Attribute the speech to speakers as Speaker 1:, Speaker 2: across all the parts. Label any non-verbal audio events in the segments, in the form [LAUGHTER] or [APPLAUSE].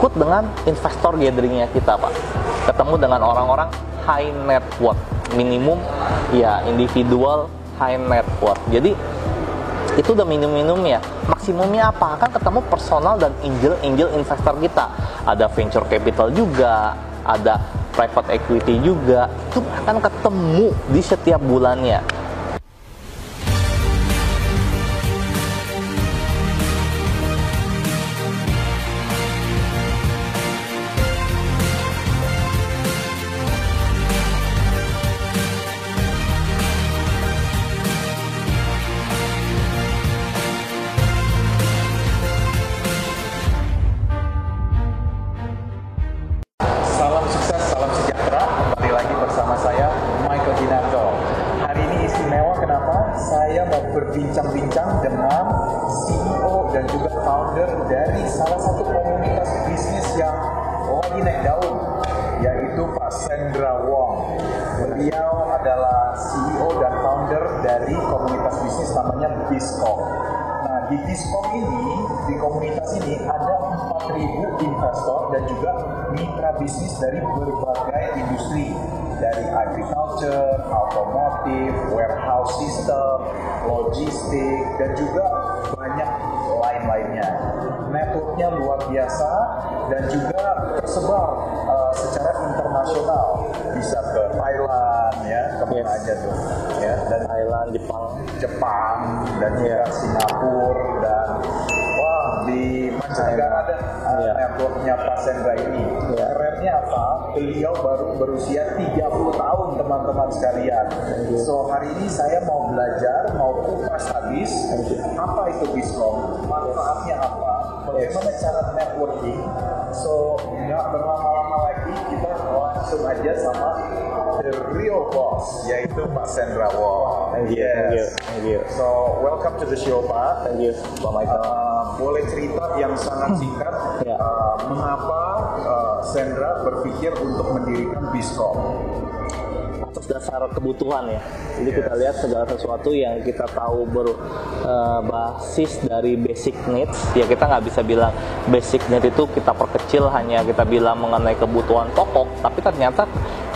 Speaker 1: Ikut dengan investor gatheringnya kita pak. Ketemu dengan orang-orang high net worth. Minimum ya individual high net worth. Jadi itu udah minimum ya. Maksimumnya apa? Kan ketemu personal dan angel angel investor kita. Ada venture capital juga ada private equity juga. Itu akan ketemu di setiap bulannya
Speaker 2: bisnis dari berbagai industri dari agriculture, automotive, warehouse system, logistik, dan juga banyak lain-lainnya. Networknya luar biasa dan juga tersebar uh, secara internasional. Bisa ke Thailand ya, ke mana
Speaker 1: Yes.
Speaker 2: aja tuh ya, dan
Speaker 1: Thailand Jepang
Speaker 2: Jepang dan juga Singapura dan di mancanegara ada uh,
Speaker 1: Iya.
Speaker 2: networknya Pak Sendra ini.
Speaker 1: Iya.
Speaker 2: Kerennya apa? Beliau baru berusia 30 tahun teman-teman sekalian. So hari ini saya mau belajar, mau kupas habis apa itu Biscom, manfaatnya apa, bagaimana cara networking. So nggak berlama-lama lagi kita langsung aja sama the real boss yaitu Pak Sendra Wong.
Speaker 1: Thank you, thank you, thank you.
Speaker 2: So welcome to the show Pak.
Speaker 1: thank you Pak Michael
Speaker 2: Uh, boleh cerita yang sangat singkat [CLEARS THROAT]
Speaker 1: Ya.
Speaker 2: uh, mengapa uh, Sendra berpikir untuk mendirikan Biscom?
Speaker 1: atas dasar kebutuhan ya. Jadi kita
Speaker 2: Yes.
Speaker 1: lihat segala sesuatu yang kita tahu berbasis dari basic needs. Ya kita nggak bisa bilang basic need itu kita perkecil hanya kita bilang mengenai kebutuhan pokok. Tapi ternyata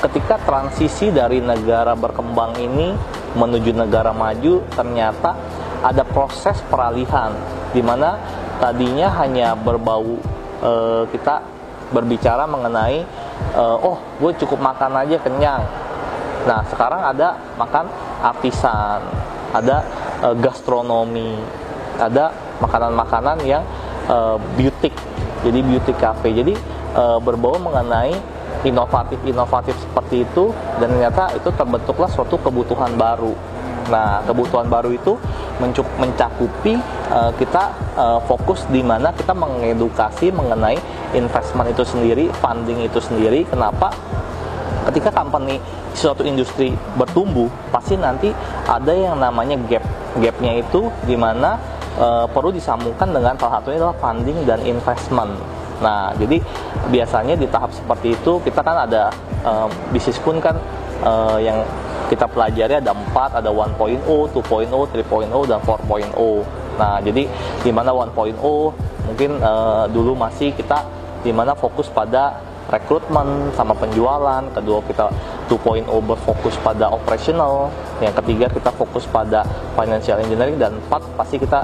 Speaker 1: ketika transisi dari negara berkembang ini menuju negara maju, ternyata ada proses peralihan di mana tadinya hanya berbau eh, kita berbicara mengenai eh, oh gue cukup makan aja kenyang Nah, sekarang ada makan artisan, ada eh, gastronomi, ada makanan-makanan yang eh, beauty. Jadi beauty cafe. Jadi eh, berbau mengenai inovatif-inovatif seperti itu dan ternyata itu terbentuklah suatu kebutuhan baru. Nah, kebutuhan baru itu mencakupi eh, kita eh, fokus di mana kita mengedukasi mengenai investment itu sendiri, funding itu sendiri. Kenapa? ketika company suatu industri bertumbuh pasti nanti ada yang namanya gap gapnya itu di mana eh, perlu disambungkan dengan salah satunya adalah funding dan investment nah jadi biasanya di tahap seperti itu kita kan ada eh, bisnis pun kan eh, yang kita pelajari ada 4, ada 1.0, 2.0, 3.0, dan 4.0 nah jadi di mana 1.0 mungkin eh, dulu masih kita di mana fokus pada rekrutmen sama penjualan, kedua kita 2.0 berfokus pada operational, yang ketiga kita fokus pada financial engineering dan empat pasti kita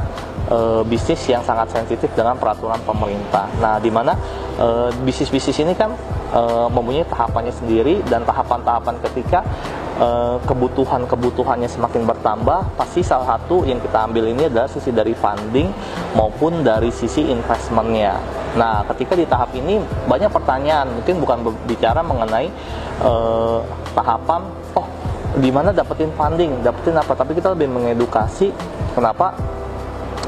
Speaker 1: eh, bisnis yang sangat sensitif dengan peraturan pemerintah. Nah, di mana eh, bisnis-bisnis ini kan eh, mempunyai tahapannya sendiri dan tahapan-tahapan ketika kebutuhan-kebutuhannya semakin bertambah, pasti salah satu yang kita ambil ini adalah sisi dari funding maupun dari sisi investmentnya. Nah, ketika di tahap ini banyak pertanyaan, mungkin bukan berbicara mengenai eh, tahapan, oh di mana dapetin funding, dapetin apa, tapi kita lebih mengedukasi kenapa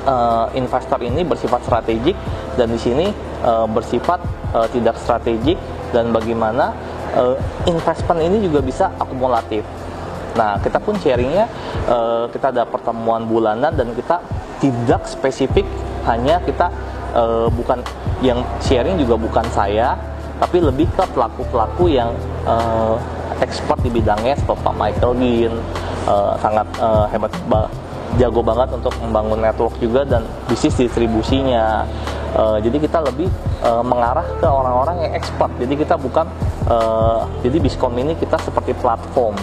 Speaker 1: uh, investor ini bersifat strategik dan di sini uh, bersifat uh, tidak strategik dan bagaimana uh, investment ini juga bisa akumulatif. Nah, kita pun sharingnya uh, kita ada pertemuan bulanan dan kita tidak spesifik hanya kita uh, bukan yang sharing juga bukan saya, tapi lebih ke pelaku-pelaku yang uh, expert di bidangnya seperti Pak Michael Gin, uh, sangat uh, hebat jago banget untuk membangun network juga dan bisnis distribusinya. Uh, jadi kita lebih uh, mengarah ke orang-orang yang expert. Jadi kita bukan uh, jadi Biskom ini kita seperti platform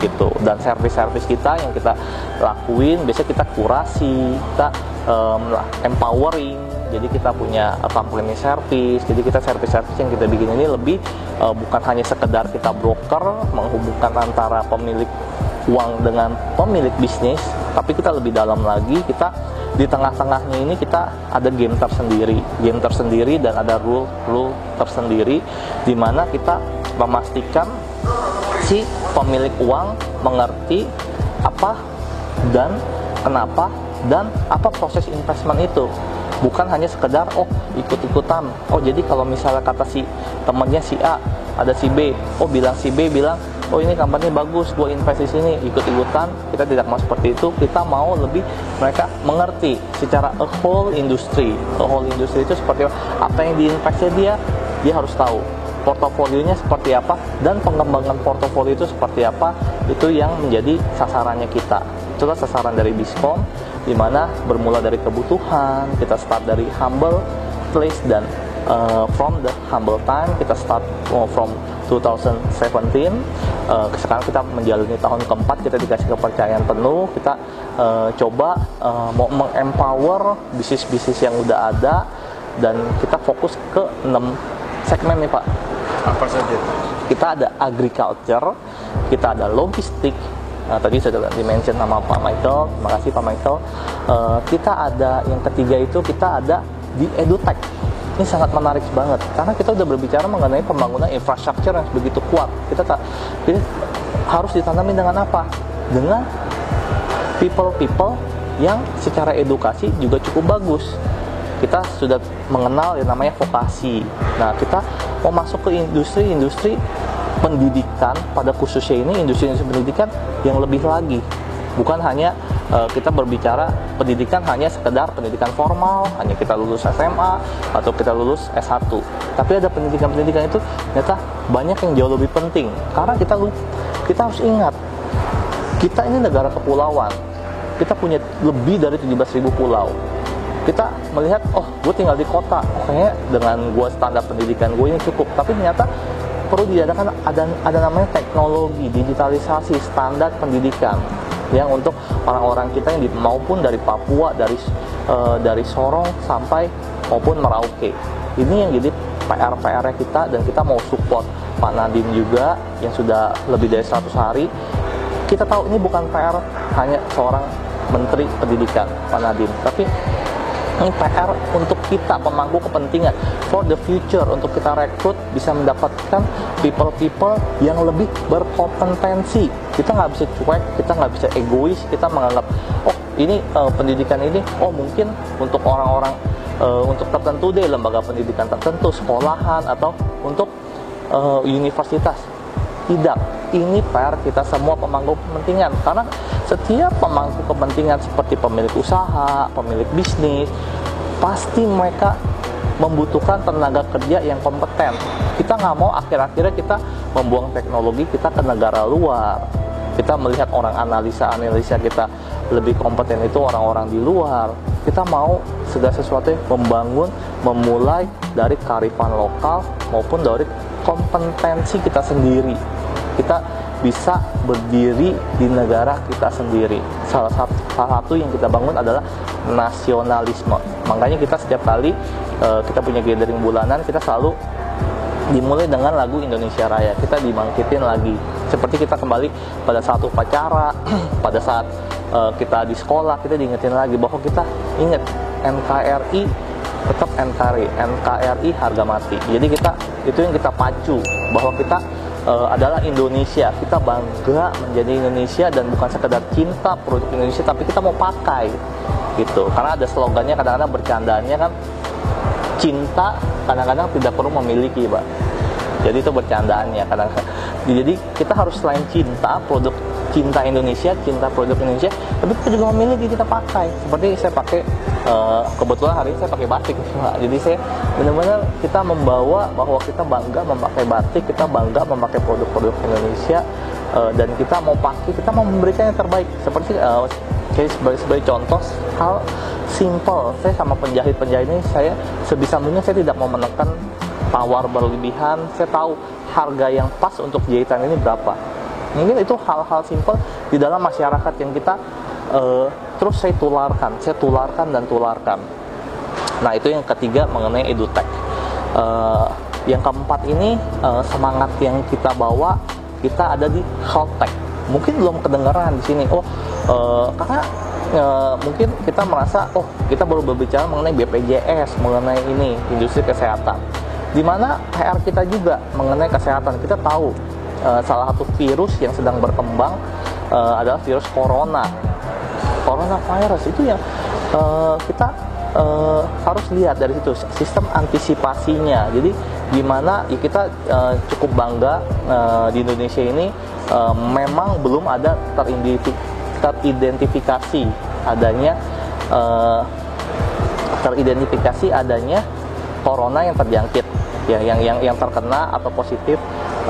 Speaker 1: gitu dan servis-servis kita yang kita lakuin biasanya kita kurasi, kita um, empowering. Jadi kita punya company service. Jadi kita service-service yang kita bikin ini lebih uh, bukan hanya sekedar kita broker menghubungkan antara pemilik uang dengan pemilik bisnis, tapi kita lebih dalam lagi, kita di tengah-tengahnya ini kita ada game tersendiri, game tersendiri dan ada rule rule tersendiri di mana kita memastikan si pemilik uang mengerti apa dan kenapa dan apa proses investment itu. Bukan hanya sekedar oh ikut-ikutan. Oh jadi kalau misalnya kata si temannya si A ada si B. Oh bilang si B bilang oh ini company bagus gue invest di sini. Ikut-ikutan kita tidak mau seperti itu. Kita mau lebih mereka mengerti secara a whole industry. A whole industry itu seperti apa? Yang diinvestnya dia dia harus tahu. Portofolionya seperti apa dan pengembangan portofolio itu seperti apa itu yang menjadi sasarannya kita. Itulah sasaran dari Biskom di mana bermula dari kebutuhan kita start dari humble place dan uh, from the humble time kita start uh, from 2017 uh, sekarang kita menjalani tahun keempat kita dikasih kepercayaan penuh. Kita uh, coba uh, mau mengempower bisnis-bisnis yang udah ada dan kita fokus ke 6 segmen nih Pak.
Speaker 2: Apa saja?
Speaker 1: Kita ada agriculture kita ada logistik Nah, tadi sudah dimention nama Pak Michael, terima kasih Pak Michael. Uh, kita ada yang ketiga itu kita ada di edutech ini sangat menarik banget karena kita udah berbicara mengenai pembangunan infrastruktur yang begitu kuat. Kita tak jadi harus ditanami dengan apa? Dengan people-people yang secara edukasi juga cukup bagus. Kita sudah mengenal yang namanya vokasi. Nah, kita mau masuk ke industri-industri pendidikan pada khususnya ini industri-industri pendidikan yang lebih lagi bukan hanya uh, kita berbicara pendidikan hanya sekedar pendidikan formal, hanya kita lulus SMA atau kita lulus S1. Tapi ada pendidikan-pendidikan itu ternyata banyak yang jauh lebih penting. Karena kita kita harus ingat kita ini negara kepulauan. Kita punya lebih dari 17.000 pulau. Kita melihat, oh gue tinggal di kota, kayaknya dengan gue standar pendidikan gue ini cukup. Tapi ternyata perlu diadakan ada ada namanya teknologi digitalisasi standar pendidikan yang untuk orang-orang kita yang di, maupun dari Papua dari uh, dari Sorong sampai maupun Merauke. Ini yang jadi PR-PR kita dan kita mau support Pak Nadim juga yang sudah lebih dari 100 hari. Kita tahu ini bukan PR hanya seorang Menteri Pendidikan Pak Nadim tapi ini PR untuk kita pemangku kepentingan. For the future untuk kita rekrut bisa mendapatkan people-people yang lebih berkompetensi. Kita nggak bisa cuek kita nggak bisa egois kita menganggap oh ini uh, pendidikan ini oh mungkin untuk orang-orang uh, untuk tertentu deh lembaga pendidikan tertentu sekolahan atau untuk uh, universitas tidak ini PR kita semua pemangku kepentingan karena setiap pemangku kepentingan seperti pemilik usaha, pemilik bisnis, pasti mereka membutuhkan tenaga kerja yang kompeten. Kita nggak mau akhir-akhirnya kita membuang teknologi kita ke negara luar. Kita melihat orang analisa-analisa kita lebih kompeten itu orang-orang di luar. Kita mau segala sesuatu membangun, memulai dari karifan lokal maupun dari kompetensi kita sendiri. Kita bisa berdiri di negara kita sendiri. Salah satu, salah satu yang kita bangun adalah nasionalisme. Makanya kita setiap kali uh, kita punya gathering bulanan, kita selalu dimulai dengan lagu Indonesia Raya. Kita dibangkitin lagi. Seperti kita kembali pada saat upacara, [CLEARS THROAT] pada saat uh, kita di sekolah, kita diingetin lagi bahwa kita ingat NKRI tetap NKRI, NKRI harga mati. Jadi kita itu yang kita pacu bahwa kita uh, adalah Indonesia. Kita bangga menjadi Indonesia dan bukan sekedar cinta produk Indonesia, tapi kita mau pakai gitu. Karena ada slogannya kadang-kadang bercandanya kan cinta kadang-kadang tidak perlu memiliki, Pak. Jadi itu bercandaannya kadang-kadang. Jadi kita harus selain cinta produk cinta Indonesia, cinta produk Indonesia, tapi kita juga memiliki kita pakai. Seperti saya pakai uh, kebetulan hari ini saya pakai batik. Nah, jadi saya benar-benar kita membawa bahwa kita bangga memakai batik, kita bangga memakai produk-produk Indonesia uh, dan kita mau pakai, kita mau memberikan yang terbaik. Seperti uh, sebagai, sebagai contoh hal simple, saya sama penjahit-penjahit ini saya sebisa mungkin saya tidak mau menekan tawar berlebihan. Saya tahu harga yang pas untuk jahitan ini berapa mungkin itu hal-hal simpel di dalam masyarakat yang kita uh, terus saya tularkan saya tularkan dan tularkan. Nah itu yang ketiga mengenai edutech. Uh, yang keempat ini uh, semangat yang kita bawa kita ada di healthtech mungkin belum kedengaran di sini. Oh uh, karena uh, mungkin kita merasa oh kita baru berbicara mengenai BPJS mengenai ini industri kesehatan. Di mana PR kita juga mengenai kesehatan. Kita tahu uh, salah satu virus yang sedang berkembang uh, adalah virus corona. Corona virus itu yang uh, kita uh, harus lihat dari situ sistem antisipasinya. Jadi gimana ya kita uh, cukup bangga uh, di Indonesia ini uh, memang belum ada teridentifikasi adanya uh, teridentifikasi adanya corona yang terjangkit ya yang yang yang terkena atau positif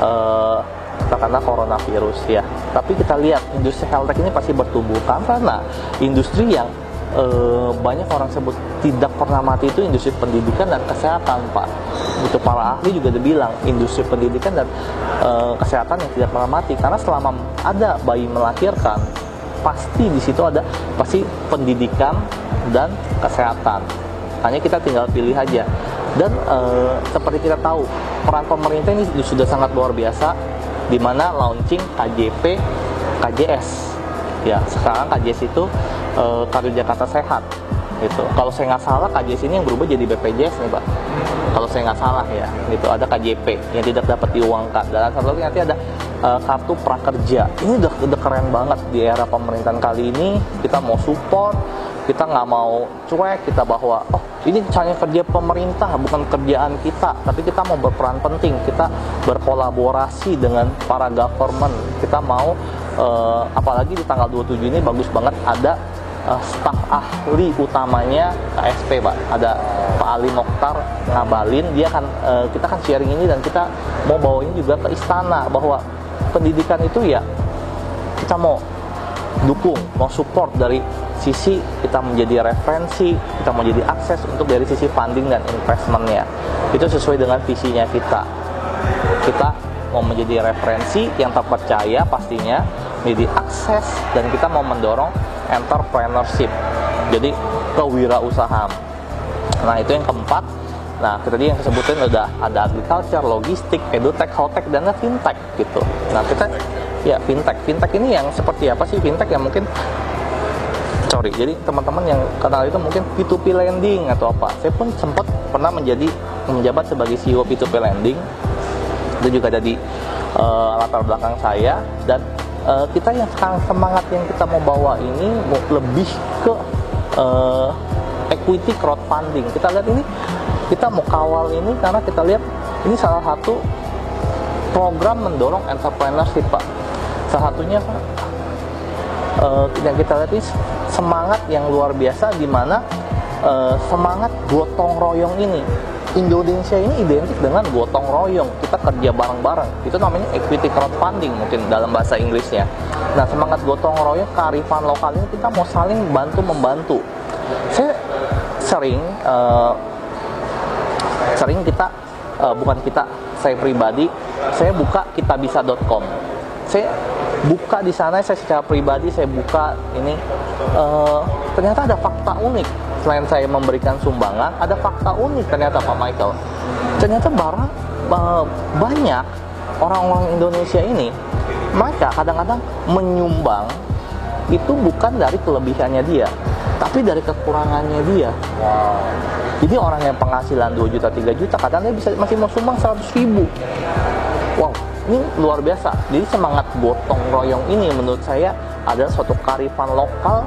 Speaker 1: uh, karena coronavirus ya. Tapi kita lihat industri health tech ini pasti bertumbuh karena industri yang e, banyak orang sebut tidak pernah mati itu industri pendidikan dan kesehatan, Pak. Itu para ahli juga udah bilang industri pendidikan dan e, kesehatan yang tidak pernah mati karena selama ada bayi melahirkan pasti di situ ada pasti pendidikan dan kesehatan. Hanya kita tinggal pilih aja. Dan e, seperti kita tahu peran pemerintah ini sudah sangat luar biasa di mana launching KJP KJS ya sekarang KJS itu e, Kartu Jakarta Sehat gitu. Kalau saya nggak salah KJS ini yang berubah jadi BPJS nih pak. Kalau saya nggak salah ya gitu. Ada KJP yang tidak dapat diuangkan. Dan satu lagi nanti ada e, kartu prakerja. Ini udah, udah keren banget di era pemerintahan kali ini. Kita mau support kita nggak mau cuek kita bahwa oh ini hanya kerja pemerintah bukan kerjaan kita. Tapi kita mau berperan penting kita berkolaborasi dengan para government. Kita mau uh, apalagi di tanggal 27 ini bagus banget ada uh, staf ahli utamanya KSP pak. Ada Pak Ali Mokhtar ngabalin dia kan uh, kita kan sharing ini dan kita mau bawa ini juga ke istana bahwa pendidikan itu ya kita mau dukung mau support dari sisi kita menjadi referensi, kita menjadi akses untuk dari sisi funding dan investmentnya. Itu sesuai dengan visinya kita. Kita mau menjadi referensi yang terpercaya pastinya, menjadi akses dan kita mau mendorong entrepreneurship. Jadi kewirausahaan. Nah itu yang keempat. Nah tadi yang sebutin udah ada agriculture, logistik, edutech, hotech, dan fintech gitu. Nah kita ya fintech. Fintech ini yang seperti apa sih fintech yang mungkin sorry jadi teman-teman yang kenal itu mungkin P2P lending atau apa. Saya pun sempat pernah menjadi menjabat sebagai CEO P2P lending itu juga ada di uh, latar belakang saya. Dan uh, kita yang sekarang semangat yang kita mau bawa ini lebih ke uh, equity crowdfunding. Kita lihat ini kita mau kawal ini karena kita lihat ini salah satu program mendorong entrepreneurship pak. Salah satunya uh, yang kita lihat ini semangat yang luar biasa di mana uh, semangat gotong royong ini. Indonesia ini identik dengan gotong royong. Kita kerja bareng-bareng. Itu namanya equity crowdfunding mungkin dalam bahasa Inggrisnya. Nah semangat gotong royong kearifan lokal ini kita mau saling bantu membantu. Saya sering uh, sering kita uh, bukan kita saya pribadi saya buka kitabisa.com saya buka di sana saya secara pribadi saya buka ini uh, ternyata ada fakta unik. Selain saya memberikan sumbangan ada fakta unik ternyata Pak Michael. Ternyata barang uh, banyak orang-orang Indonesia ini mereka kadang-kadang menyumbang itu bukan dari kelebihannya dia tapi dari kekurangannya dia. Jadi orang yang penghasilan 2 juta 3 juta kadang dia bisa masih mau sumbang 100 ribu ini luar biasa. Jadi semangat gotong royong ini menurut saya ada suatu karifan lokal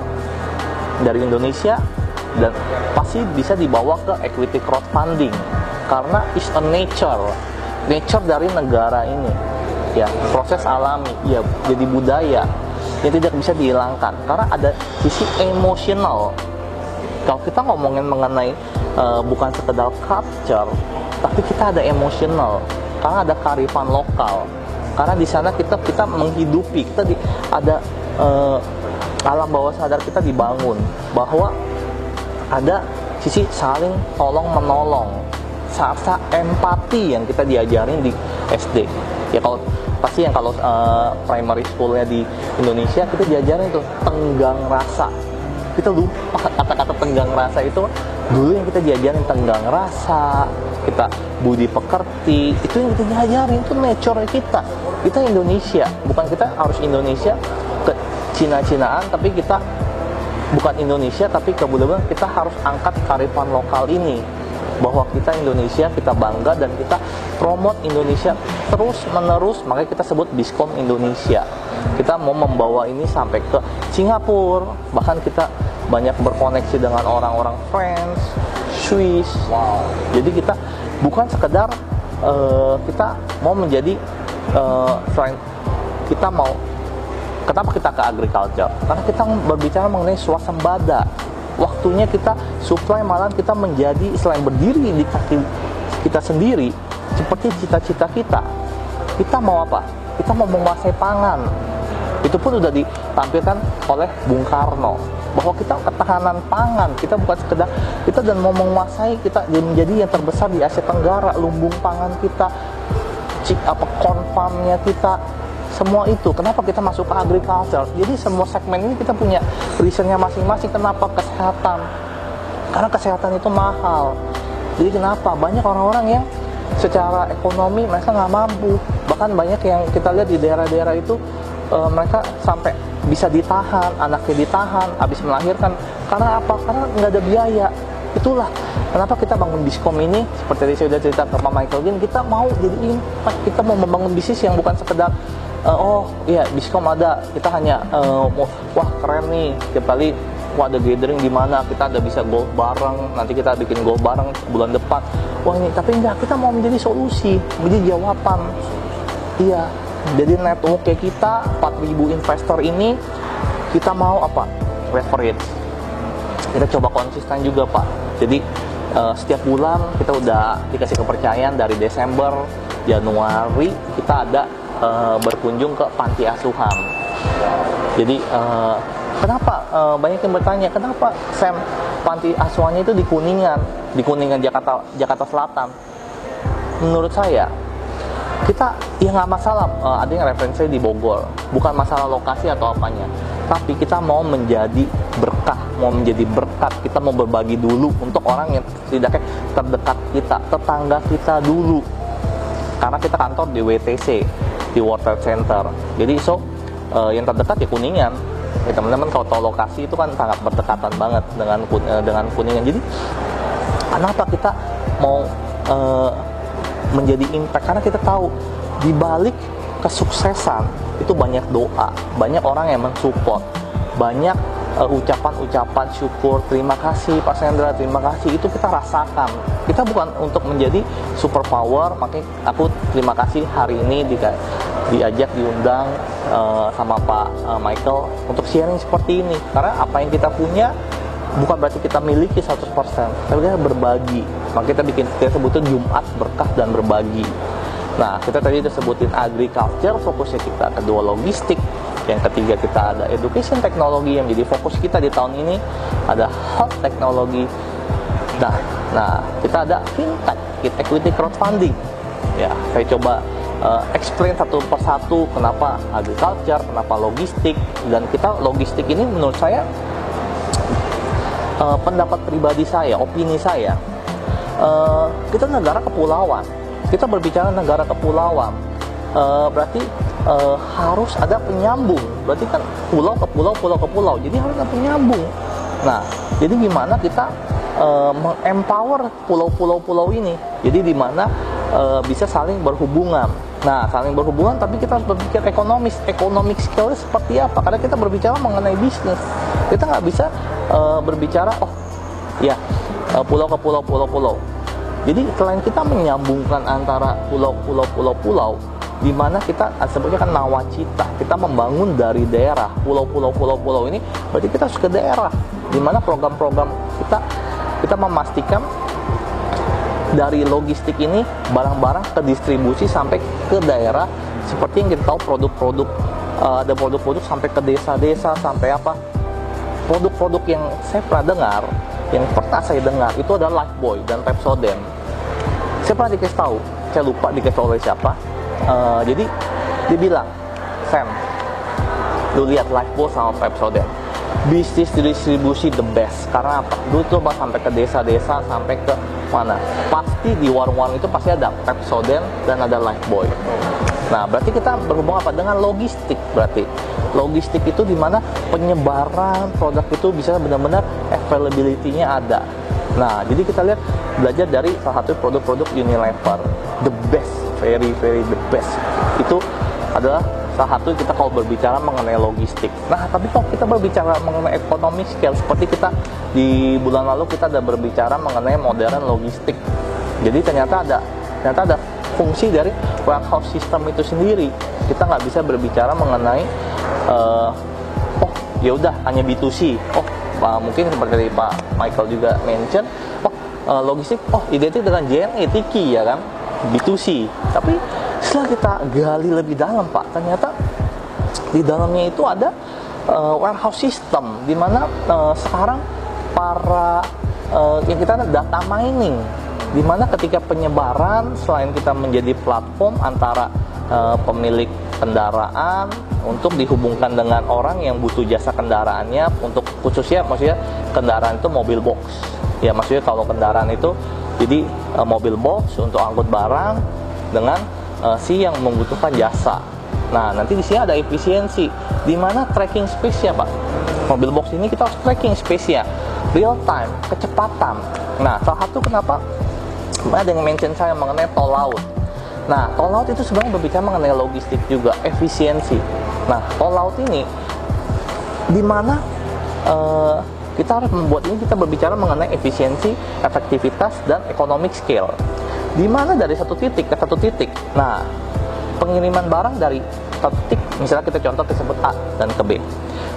Speaker 1: dari Indonesia dan pasti bisa dibawa ke equity crowdfunding. Karena is a nature. Nature dari negara ini. Ya proses alami. Ya jadi budaya. Yang tidak bisa dihilangkan. Karena ada sisi emosional. Kalau kita ngomongin mengenai uh, bukan sekedar culture tapi kita ada emosional karena ada karifan lokal. Karena di sana kita kita menghidupi kita di, ada uh, alam bawah sadar kita dibangun. Bahwa ada sisi saling tolong menolong rasa empati yang kita diajarin di SD ya kalau pasti yang kalau uh, primary schoolnya di Indonesia kita diajarin itu tenggang rasa. Kita lupa kata-kata tenggang rasa itu. Dulu yang kita diajarin tenggang rasa kita budi pekerti itu yang kita diajarin itu nature kita. Kita Indonesia bukan kita harus Indonesia ke Cina-Cinaan tapi kita bukan Indonesia tapi kebetulan kita harus angkat karifan lokal ini bahwa kita Indonesia kita bangga dan kita promote Indonesia terus menerus makanya kita sebut Biskom Indonesia kita mau membawa ini sampai ke Singapura bahkan kita banyak berkoneksi dengan orang-orang France Swiss wow jadi kita bukan sekedar uh, kita mau menjadi uh, kita mau Kenapa kita ke agriculture? Karena kita berbicara mengenai swasembada. Waktunya kita supply malah kita menjadi selain berdiri di kaki kita sendiri seperti cita-cita kita. Kita mau apa? Kita mau menguasai pangan. Itu pun sudah ditampilkan oleh Bung Karno bahwa kita ketahanan pangan kita bukan sekedar kita dan mau menguasai kita menjadi yang terbesar di Asia Tenggara lumbung pangan kita cik apa konfamnya kita semua itu kenapa kita masuk ke agriculture? Jadi semua segmen ini kita punya reasonnya masing-masing kenapa kesehatan? Karena kesehatan itu mahal. Jadi kenapa? Banyak orang-orang yang secara ekonomi mereka nggak mampu. Bahkan banyak yang kita lihat di daerah-daerah itu e, mereka sampai bisa ditahan anaknya ditahan habis melahirkan. Karena apa? Karena nggak ada biaya itulah kenapa kita bangun biskom ini. Seperti tadi saya sudah cerita ke Pak Michael Gin kita mau jadi impact. Kita mau membangun bisnis yang bukan sekedar uh, oh iya diskom ada. Kita hanya uh, wah keren nih. Tiap kali wah ada gathering di mana kita ada bisa golf bareng. Nanti kita bikin golf bareng bulan depan. Wah ini tapi enggak kita mau menjadi solusi menjadi jawaban. Iya jadi network kita 4000 investor ini kita mau apa? Leverage kita coba konsisten juga pak jadi uh, setiap bulan kita udah dikasih kepercayaan dari Desember Januari kita ada uh, berkunjung ke panti asuhan. Jadi uh, kenapa uh, banyak yang bertanya kenapa Sam panti asuhannya itu di Kuningan, di Kuningan Jakarta Jakarta Selatan? Menurut saya kita ya nggak masalah uh, ada yang referensi di Bogor, bukan masalah lokasi atau apanya, tapi kita mau menjadi berkah, mau menjadi berkat, kita mau berbagi dulu untuk orang yang tidak terdekat kita, tetangga kita dulu, karena kita kantor di WTC di Water Center. Jadi so uh, yang terdekat ya Kuningan. Ya, teman-teman kalau tahu lokasi itu kan sangat berdekatan banget dengan uh, dengan Kuningan. Jadi kenapa kita mau uh, menjadi impact karena kita tahu di balik kesuksesan itu banyak doa, banyak orang yang mensupport, banyak ucapan-ucapan uh, syukur, terima kasih Pak Sendra, terima kasih itu kita rasakan. Kita bukan untuk menjadi super power, makanya aku terima kasih hari ini di, diajak diundang uh, sama Pak uh, Michael untuk sharing seperti ini. Karena apa yang kita punya bukan berarti kita miliki 100%, tapi kita berbagi. Maka kita bikin kita sebutnya Jumat berkah dan berbagi. Nah, kita tadi udah sebutin agriculture, fokusnya kita kedua logistik, yang ketiga kita ada education teknologi yang menjadi fokus kita di tahun ini. Ada health teknologi nah nah kita ada fintech equity crowdfunding. Ya saya coba uh, explain satu persatu kenapa agriculture kenapa logistik. Dan kita logistik ini menurut saya uh, pendapat pribadi saya opini saya uh, kita negara kepulauan kita berbicara negara kepulauan uh, berarti uh, harus ada penyambung. Berarti kan pulau ke pulau, pulau ke pulau. Jadi harus ada penyambung. Nah, jadi gimana kita uh, mengempower pulau-pulau-pulau ini? Jadi di mana uh, bisa saling berhubungan. Nah, saling berhubungan tapi kita berpikir ekonomis, economic skill seperti apa? Karena kita berbicara mengenai bisnis. Kita nggak bisa uh, berbicara, oh ya pulau ke pulau, pulau, pulau. Jadi selain kita menyambungkan antara pulau, pulau, pulau, pulau, di mana kita sebutnya kan nawacita kita membangun dari daerah. Pulau-pulau pulau-pulau ini berarti kita harus ke daerah di mana program-program kita kita memastikan dari logistik ini barang-barang ke distribusi sampai ke daerah. Seperti yang kita tahu produk-produk uh, ada produk-produk sampai ke desa-desa sampai apa produk-produk yang saya pernah dengar yang pernah saya dengar itu adalah Lifebuoy dan Pepsodent saya pernah dikasih tahu saya lupa dikasih tahu oleh siapa. Uh, jadi dibilang Sam lu lihat Lifebuoy sama Pepsodent bisnis distribusi the best karena apa? Dulu coba sampai ke desa-desa sampai ke mana? Pasti di warung-warung itu pasti ada Pepsodent dan ada Lifebuoy. Nah, berarti kita berhubung apa dengan logistik berarti. Logistik itu di mana penyebaran produk itu bisa benar-benar availability-nya ada. Nah, jadi kita lihat belajar dari salah satu produk-produk Unilever, the best, very very the best. Itu adalah satu kita kalau berbicara mengenai logistik. Nah, tapi kalau kita berbicara mengenai ekonomi scale, seperti kita di bulan lalu kita ada berbicara mengenai modern logistik. Jadi ternyata ada ternyata ada fungsi dari warehouse system itu sendiri. Kita nggak bisa berbicara mengenai uh, oh ya udah hanya B2C. Oh uh, mungkin seperti Pak Michael juga mention, oh uh, logistik oh identik dengan JNE Tiki ya kan B2C. Tapi setelah kita gali lebih dalam Pak, ternyata di dalamnya itu ada uh, warehouse system di mana uh, sekarang para uh, yang kita ada data mining. Di mana ketika penyebaran selain kita menjadi platform antara uh, pemilik kendaraan untuk dihubungkan dengan orang yang butuh jasa kendaraannya untuk khususnya maksudnya kendaraan itu mobil box. Ya maksudnya kalau kendaraan itu jadi uh, mobil box untuk angkut barang dengan uh, si yang membutuhkan jasa. Nah, nanti di sini ada efisiensi. Di mana tracking space ya, Pak? Mobil box ini kita harus tracking space ya. Real time, kecepatan. Nah, salah satu kenapa ada yang mention saya mengenai tol laut. Nah, tol laut itu sebenarnya berbicara mengenai logistik juga, efisiensi. Nah, tol laut ini di mana uh, kita harus membuat ini kita berbicara mengenai efisiensi, efektivitas dan economic scale di mana dari satu titik ke satu titik. Nah, pengiriman barang dari satu titik, misalnya kita contoh tersebut A dan ke B.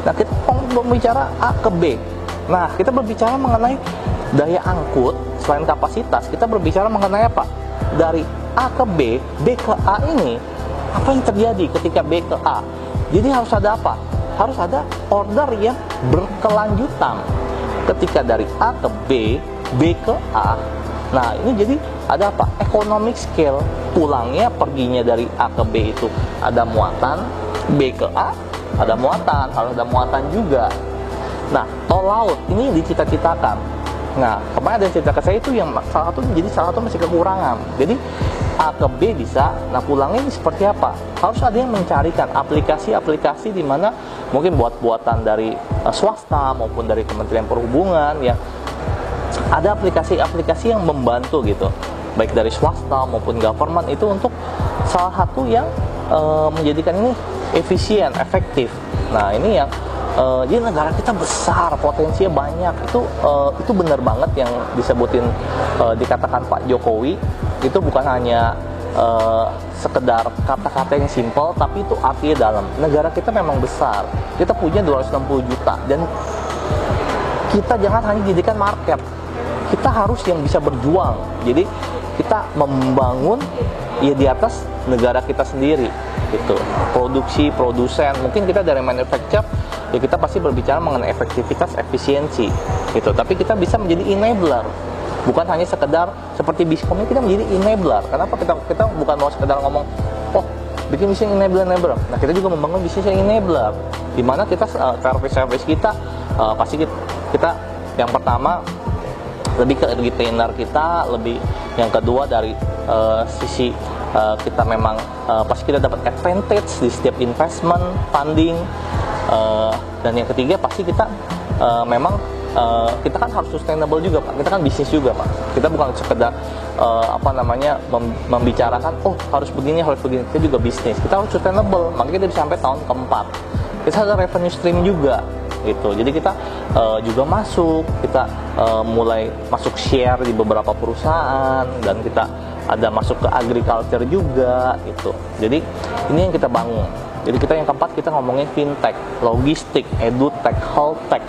Speaker 1: Nah, kita berbicara A ke B. Nah, kita berbicara mengenai daya angkut selain kapasitas, kita berbicara mengenai apa? Dari A ke B, B ke A ini, apa yang terjadi ketika B ke A? Jadi harus ada apa? Harus ada order yang berkelanjutan. Ketika dari A ke B, B ke A, Nah, ini jadi ada apa? Economic scale pulangnya perginya dari A ke B itu ada muatan, B ke A ada muatan, harus ada muatan juga. Nah, tol laut ini dicita-citakan. Nah, kemarin ada cerita ke saya itu yang salah satu jadi salah satu masih kekurangan. Jadi A ke B bisa, nah pulangnya ini seperti apa? Harus ada yang mencarikan aplikasi-aplikasi di mana mungkin buat buatan dari uh, swasta maupun dari Kementerian Perhubungan yang ada aplikasi-aplikasi yang membantu gitu baik dari swasta maupun government itu untuk salah satu yang e, menjadikan ini efisien, efektif. Nah ini yang e, jadi negara kita besar, potensinya banyak. Itu e, itu benar banget yang disebutin e, dikatakan Pak Jokowi itu bukan hanya e, sekedar kata-kata yang simpel, tapi itu artinya dalam. Negara kita memang besar. Kita punya 260 juta dan kita jangan hanya jadikan market kita harus yang bisa berjuang jadi kita membangun ya di atas negara kita sendiri gitu. Produksi produsen mungkin kita dari manufacture ya kita pasti berbicara mengenai efektivitas efisiensi gitu. Tapi kita bisa menjadi enabler bukan hanya sekedar seperti biskom kita menjadi enabler. Kenapa kita kita bukan mau sekedar ngomong oh bikin bisnis enabler enabler. Nah kita juga membangun bisnis yang enabler di mana kita uh, service service kita uh, pasti kita, kita yang pertama lebih ke retainer kita lebih yang kedua dari uh, sisi uh, kita memang uh, pasti kita dapat advantage di setiap investment funding uh, dan yang ketiga pasti kita uh, memang uh, kita kan harus sustainable juga pak. Kita kan bisnis juga pak. Kita bukan sekedar uh, apa namanya mem membicarakan oh harus begini harus begini. Kita juga bisnis. Kita harus sustainable. Makanya kita bisa sampai tahun keempat. Kita ada revenue stream juga gitu. Jadi kita uh, juga masuk kita uh, mulai masuk share di beberapa perusahaan dan kita ada masuk ke agriculture juga gitu. Jadi ini yang kita bangun. Jadi kita yang keempat kita ngomongin fintech logistik edutech healthtech.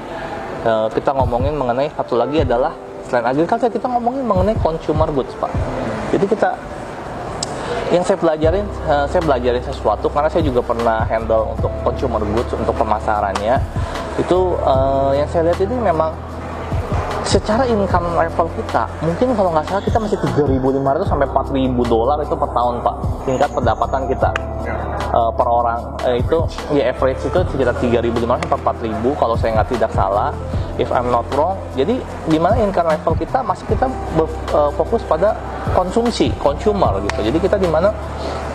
Speaker 1: Uh, kita ngomongin mengenai satu lagi adalah selain agriculture kita ngomongin mengenai consumer goods pak. Jadi kita yang saya pelajarin saya belajarin sesuatu karena saya juga pernah handle untuk consumer goods untuk pemasarannya itu uh, yang saya lihat ini memang secara income level kita mungkin kalau nggak salah kita masih 3.500 sampai 4.000 dolar itu per tahun pak tingkat pendapatan kita uh, per orang uh, itu ya average itu sekitar 3.500 sampai 4.000 kalau saya nggak tidak salah if I'm not wrong. Jadi di mana income level kita masih kita uh, fokus pada konsumsi, consumer gitu. Jadi kita di mana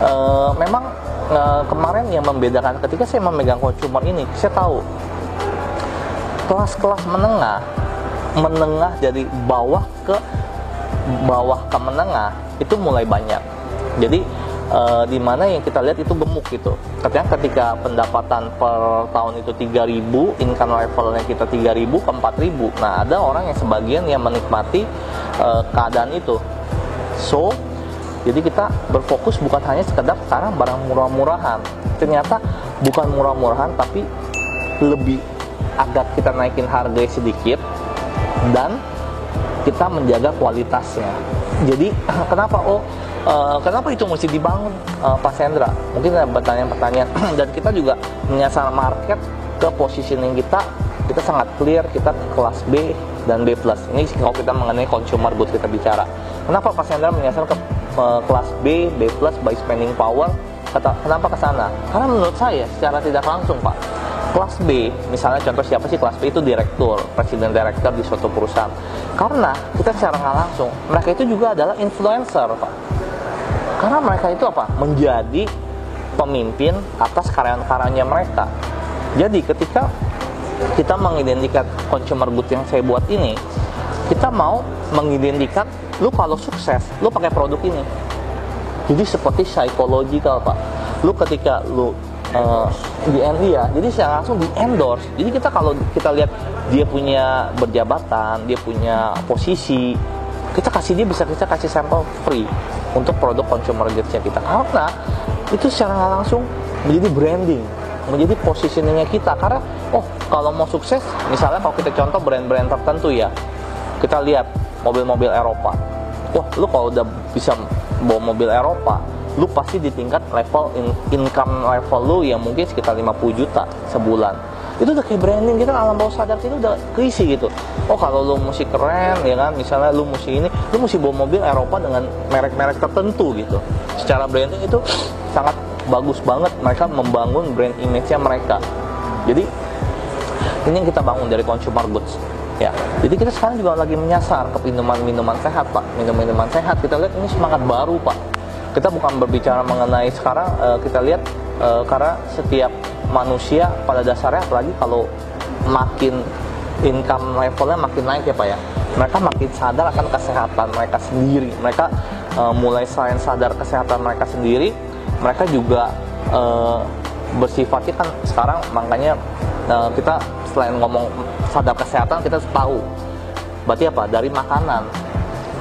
Speaker 1: uh, memang uh, kemarin yang membedakan ketika saya memegang consumer ini, saya tahu kelas-kelas menengah, menengah dari bawah ke bawah ke menengah itu mulai banyak. Jadi uh, di mana yang kita lihat itu gemuk gitu. Ketika ketika pendapatan per tahun itu 3000, income levelnya kita 3000 ke 4000. Nah, ada orang yang sebagian yang menikmati uh, keadaan itu. So, jadi kita berfokus bukan hanya sekedar sekarang barang murah-murahan. Ternyata bukan murah-murahan tapi lebih agak kita naikin harga sedikit dan kita menjaga kualitasnya. Jadi [CLEARS THROAT] kenapa oh uh, kenapa itu mesti dibangun uh, Pak Sendra? Mungkin ada pertanyaan-pertanyaan. [CLEARS THROAT] Dan kita juga menyasar market ke positioning kita. Kita sangat clear kita kelas B dan B plus. Ini kalau kita mengenai consumer goods kita bicara. Kenapa Pak Sendra menyasar ke uh, kelas B B plus by spending power? Kenapa ke sana? Karena menurut saya secara tidak langsung Pak kelas B misalnya contoh siapa sih kelas B itu direktur presiden direktur di suatu perusahaan karena kita secara nggak langsung mereka itu juga adalah influencer Pak karena mereka itu apa? Menjadi pemimpin atas karyawan-karyanya mereka. Jadi ketika kita mengidentikan consumer good yang saya buat ini, kita mau mengidentikan lu kalau sukses, lu pakai produk ini. Jadi seperti psychological pak. Lu ketika lu uh, di ya, jadi saya langsung di endorse. Jadi kita kalau kita lihat dia punya berjabatan, dia punya posisi, kita kasih dia bisa kita kasih sampel free untuk produk consumer goods-nya kita. Karena itu secara langsung menjadi branding menjadi positioningnya kita. Karena oh kalau mau sukses misalnya kalau kita contoh brand-brand tertentu ya. Kita lihat mobil-mobil Eropa. Wah lu kalau udah bisa bawa mobil Eropa lu pasti di tingkat level in, income level lu yang mungkin sekitar 50 juta sebulan. Itu udah kayak branding kita alam bawah sadar kita udah keisi gitu. Oh kalau lu mesti keren ya kan? Misalnya lu mesti ini lu mesti bawa mobil Eropa dengan merek-merek tertentu gitu. Secara branding itu sangat bagus banget. Mereka membangun brand image-nya mereka. Jadi ini yang kita bangun dari consumer goods ya jadi kita sekarang juga lagi menyasar ke minuman-minuman sehat pak. Minuman-minuman sehat. Kita lihat ini semangat baru pak. Kita bukan berbicara mengenai sekarang uh, kita lihat uh, karena setiap manusia pada dasarnya apalagi kalau makin income levelnya makin naik ya pak ya. Mereka makin sadar akan kesehatan mereka sendiri. Mereka uh, mulai selain sadar kesehatan mereka sendiri mereka juga uh, bersifatnya kan sekarang makanya uh, kita selain ngomong sadar kesehatan kita tahu. Berarti apa? Dari makanan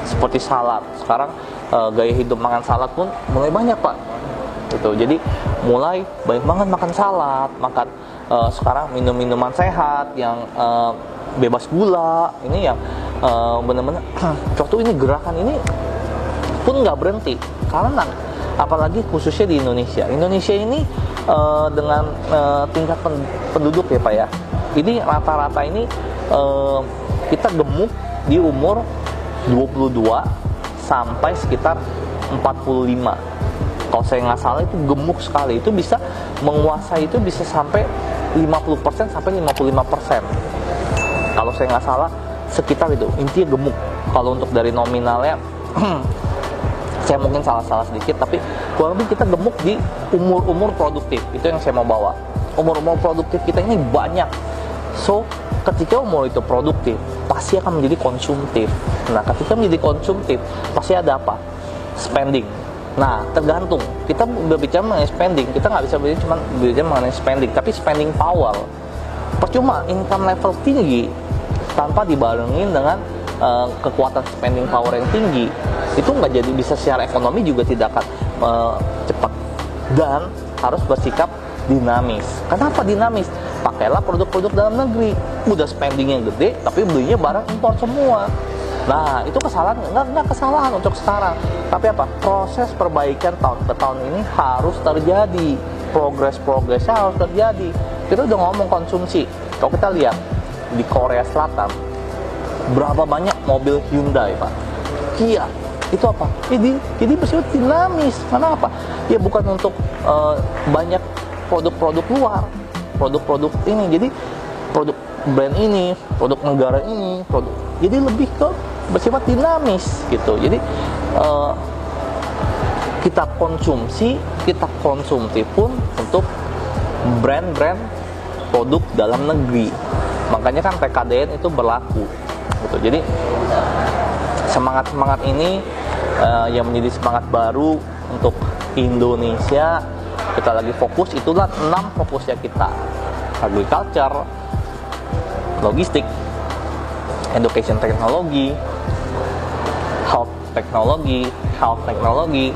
Speaker 1: seperti salad. Sekarang uh, gaya hidup makan salad pun mulai banyak pak. Gitu. Jadi mulai banyak banget makan salad makan uh, sekarang minum minuman sehat yang uh, bebas gula. Ini yang uh, benar-benar [CLEARS THROAT] waktu ini gerakan ini pun nggak berhenti. Karena apalagi khususnya di Indonesia. Indonesia ini uh, dengan uh, tingkat penduduk ya pak ya. Ini rata-rata ini uh, kita gemuk di umur 22 sampai sekitar 45 kalau saya nggak salah itu gemuk sekali. Itu bisa menguasai itu bisa sampai 50% sampai 55% kalau saya nggak salah sekitar itu. Intinya gemuk. Kalau untuk dari nominalnya [CLEARS THROAT] saya mungkin salah-salah sedikit tapi kurang lebih kita gemuk di umur-umur produktif itu yang saya mau bawa umur-umur produktif kita ini banyak so ketika umur itu produktif pasti akan menjadi konsumtif Nah, ketika menjadi konsumtif, pasti ada apa? Spending. Nah, tergantung. Kita berbicara mengenai spending, kita nggak bisa berbicara cuma berbicara mengenai spending, tapi spending power. Percuma income level tinggi tanpa dibarengin dengan uh, kekuatan spending power yang tinggi, itu nggak jadi bisa secara ekonomi juga tidak akan uh, cepat dan harus bersikap dinamis. Kenapa dinamis? Pakailah produk-produk dalam negeri. Udah spendingnya gede, tapi belinya barang impor semua. Nah, itu kesalahan nggak nggak kesalahan untuk sekarang. Tapi apa? Proses perbaikan tahun ke tahun ini harus terjadi. Progres-progresnya harus terjadi. Kita udah ngomong konsumsi. Kalau kita lihat di Korea Selatan, berapa banyak mobil Hyundai, Pak? Kia, itu apa? Jadi jadi bersifat dinamis. Karena apa? Ya bukan untuk uh, banyak produk-produk luar, produk-produk ini. Jadi produk brand ini, produk negara ini, produk. Jadi lebih ke bersifat dinamis gitu. Jadi uh, kita konsumsi, kita konsumsi pun untuk brand-brand produk dalam negeri. Makanya kan PKDN itu berlaku. Gitu. Jadi semangat-semangat ini uh, yang menjadi semangat baru untuk Indonesia kita lagi fokus itulah enam fokusnya kita. Agriculture logistik education technology health technology health technology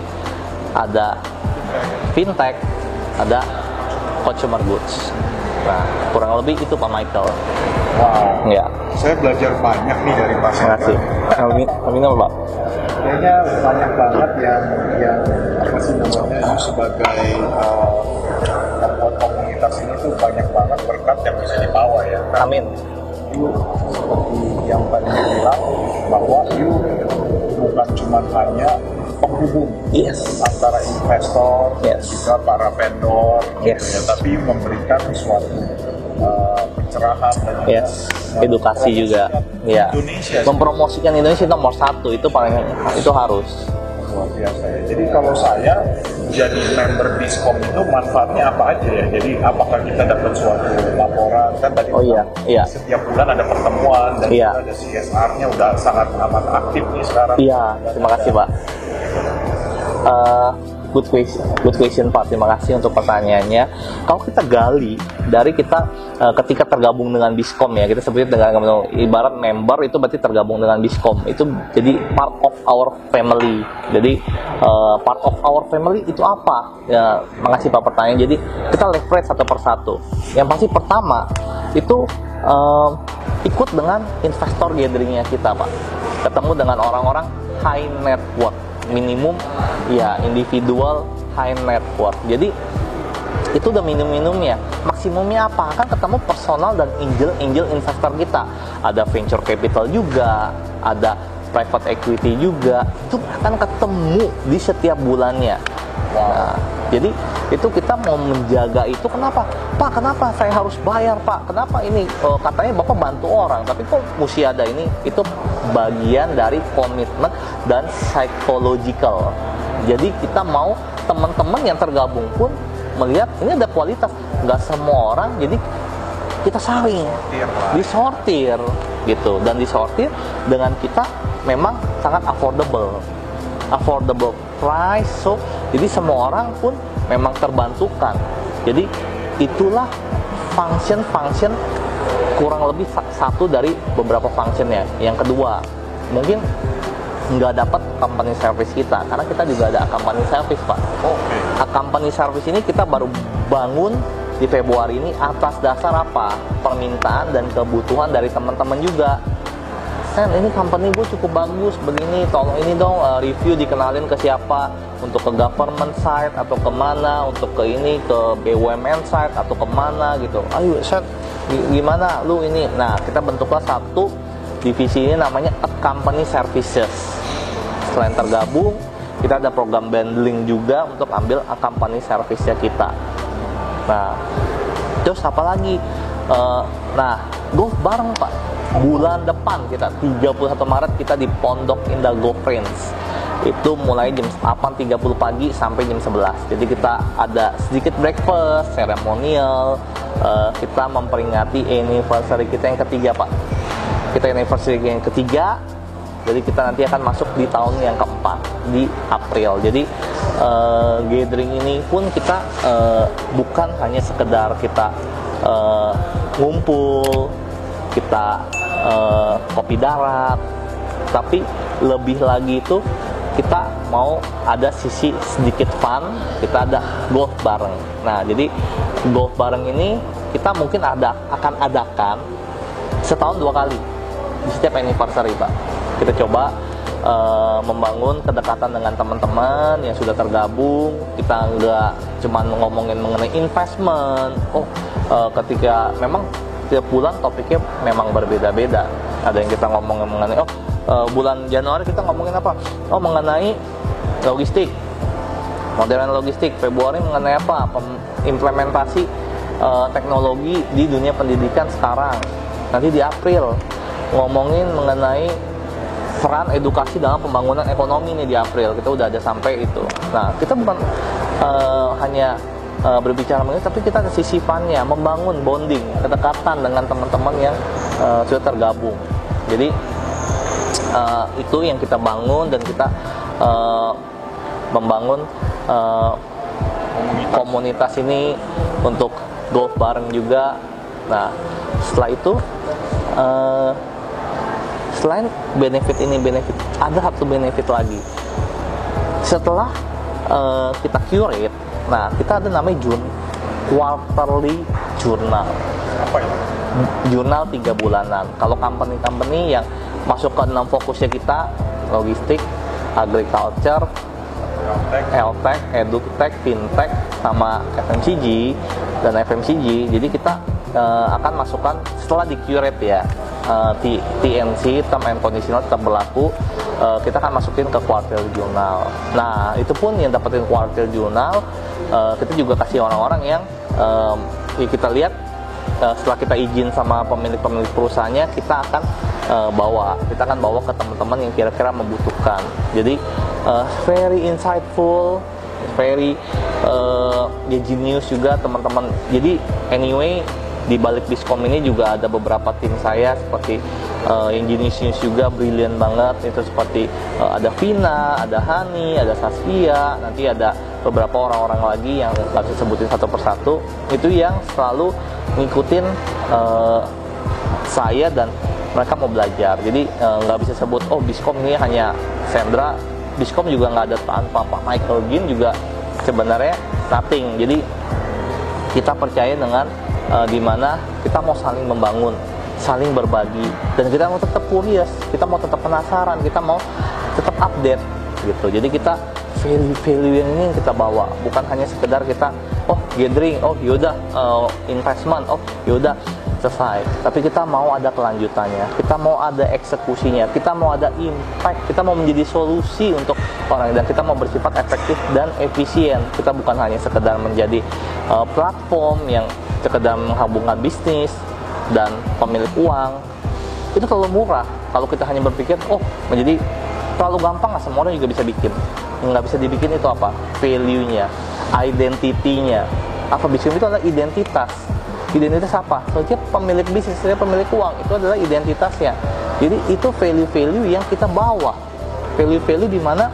Speaker 1: ada fintech ada consumer goods. Nah kurang lebih itu Pak Michael
Speaker 2: Wow.
Speaker 1: ya
Speaker 2: Saya belajar banyak nih dari Pak
Speaker 1: terima kasih Amin Amin apa Pak
Speaker 2: Kayaknya banyak banget yang yang apa sih namanya you sebagai uh, membuat komunitas ini tuh banyak banget berkat yang bisa dibawa ya. Kan
Speaker 1: Amin
Speaker 2: you seperti yang tadi bilang bahwa you bukan cuma hanya penghubung
Speaker 1: yes
Speaker 2: antara investor
Speaker 1: Yes.
Speaker 2: juga para vendor gitu
Speaker 1: Yes.
Speaker 2: ya, tapi memberikan suatu uh, pencerahan dan uh,
Speaker 1: edukasi juga. Ya.
Speaker 2: Indonesia.
Speaker 1: Mempromosikan Indonesia nomor satu itu paling itu harus.
Speaker 2: luar biasa ya. Jadi kalau saya jadi member Diskom itu manfaatnya apa aja ya? Jadi apakah kita dapat suatu laporan kan tadi
Speaker 1: Oh iya, iya.
Speaker 2: setiap bulan ada pertemuan dan
Speaker 1: Iya.
Speaker 2: ada CSR-nya udah sangat amat aktif nih sekarang.
Speaker 1: Iya, terima kasih Pak. Eh, good question, good question Pak. Terima kasih untuk pertanyaannya. Kalau kita gali dari kita eh, ketika tergabung dengan Biskom ya, kita sebutnya dengan ibarat member itu berarti tergabung dengan Biskom. Itu jadi part of our family. Jadi eh, part of our family itu apa? Ya, makasih Pak pertanyaan. Jadi kita leverage satu persatu. Yang pasti pertama itu eh, ikut dengan investor gatheringnya kita Pak. Ketemu dengan orang-orang high net worth minimum ya individual high net worth. Jadi itu udah minum-minumnya maksimumnya apa? Kan ketemu personal dan angel angel investor kita. Ada venture capital juga ada private equity juga. Itu akan ketemu di setiap bulannya Nah, jadi itu kita mau menjaga itu kenapa? Pak, kenapa saya harus bayar, Pak? Kenapa ini eh, katanya Bapak bantu orang, tapi kok mesti ada ini? Itu bagian dari komitmen dan psychological. Jadi kita mau teman-teman yang tergabung pun melihat ini ada kualitas. Nggak semua orang, jadi kita
Speaker 2: lah.
Speaker 1: disortir gitu dan disortir dengan kita memang sangat affordable affordable price so jadi semua orang pun memang terbantukan jadi itulah function-function kurang lebih sa- satu dari beberapa functionnya yang kedua mungkin nggak dapat company service kita karena kita juga ada company service pak
Speaker 2: Oke.
Speaker 1: A company service ini kita baru bangun di Februari ini atas dasar apa? Permintaan dan kebutuhan dari teman-teman juga. Sen, ini company gue cukup bagus begini, tolong ini dong uh, review dikenalin ke siapa untuk ke government side atau ke mana, untuk ke ini ke BUMN side atau ke mana gitu. Ayo Sen, gi- gimana lu ini? Nah kita bentuklah satu divisi ini namanya A Company Services. Selain tergabung, kita ada program bundling juga untuk ambil A Company Service-nya kita. Nah, terus apa lagi? Eh, nah, golf bareng Pak. Bulan depan kita 31 Maret kita di Pondok Indah Golf Friends. Itu mulai jam 8.30 pagi sampai jam 11. Jadi kita ada sedikit breakfast, seremonial, eh, kita memperingati anniversary kita yang ketiga Pak. Kita anniversary yang ketiga, Jadi kita nanti akan masuk di tahun yang keempat di April. Jadi uh, gathering ini pun kita uh, bukan hanya sekedar kita uh, ngumpul, kita uh, kopi darat, tapi lebih lagi itu kita mau ada sisi sedikit fun, kita ada golf bareng. Nah, jadi golf bareng ini kita mungkin ada akan adakan setahun dua kali di setiap anniversary, Pak. Kita coba uh, membangun kedekatan dengan teman-teman yang sudah tergabung. Kita nggak cuma ngomongin mengenai investment. Oh, uh, ketika memang tiap bulan topiknya memang berbeda-beda. Ada yang kita ngomongin mengenai oh uh, bulan Januari kita ngomongin apa? Oh mengenai logistik, modern logistik. Februari mengenai apa? Implementasi uh, teknologi di dunia pendidikan sekarang. Nanti di April ngomongin mengenai peran edukasi dalam pembangunan ekonomi nih di April. Kita udah ada sampai itu. Nah kita bukan uh, hanya uh, berbicara mengenai, tapi kita ada sisi funnya, membangun bonding, kedekatan dengan teman-teman yang uh, sudah tergabung. Jadi uh, itu yang kita bangun dan kita uh, membangun uh, komunitas. komunitas ini untuk golf bareng juga. Nah, setelah itu uh, selain benefit ini benefit ada satu benefit lagi. Setelah uh, kita curate, nah kita ada namanya Jun quarterly journal.
Speaker 2: Apa itu?
Speaker 1: Jurnal tiga bulanan. Kalau company-company yang masuk ke enam fokusnya kita logistik, agriculture, Healthtech, EdTech, FinTech, sama FMCG dan FMCG. Jadi kita uh, akan masukkan setelah di curate ya uh, TNC term and conditional tetap berlaku. Uh, kita akan masukin ke quarter journal. Nah itu pun yang dapetin quarter journal uh, kita juga kasih orang-orang yang ya kita lihat uh, setelah kita izin sama pemilik-pemilik perusahaannya kita akan uh, bawa kita akan bawa ke teman-teman yang kira-kira membutuhkan. Jadi uh, very insightful very uh, genius juga teman-teman. Jadi anyway di balik diskom ini juga ada beberapa tim saya seperti uh, juga brilian banget. Itu seperti uh, ada Vina, ada Hani, ada Saskia, nanti ada beberapa orang-orang lagi yang nggak bisa sebutin satu persatu. Itu yang selalu ngikutin uh, saya dan mereka mau belajar. Jadi nggak uh, bisa sebut oh biskom ini hanya Sandra. Biskom juga nggak ada tanpa Pak Michael Gin juga sebenarnya nothing. Jadi kita percaya dengan uh, di mana kita mau saling membangun saling berbagi. Dan kita mau tetap curious kita mau tetap penasaran kita mau tetap update gitu. Jadi kita value value yang ini kita bawa bukan hanya sekedar kita oh gathering oh yaudah uh, investment oh yaudah selesai. Tapi kita mau ada kelanjutannya kita mau ada eksekusinya kita mau ada impact kita mau menjadi solusi untuk orang. Dan kita mau bersifat efektif dan efisien. Kita bukan hanya sekedar menjadi uh, platform yang sekedar menghubungkan bisnis dan pemilik uang itu terlalu murah. Kalau kita hanya berpikir oh menjadi terlalu gampang lah semua orang juga bisa bikin. Nggak bisa dibikin itu apa? Value-nya identity-nya. Apa bisnis itu adalah identitas. Identitas apa? Setiap pemilik bisnis setiap pemilik uang itu adalah identitasnya. Jadi itu value-value yang kita bawa. Value-value di mana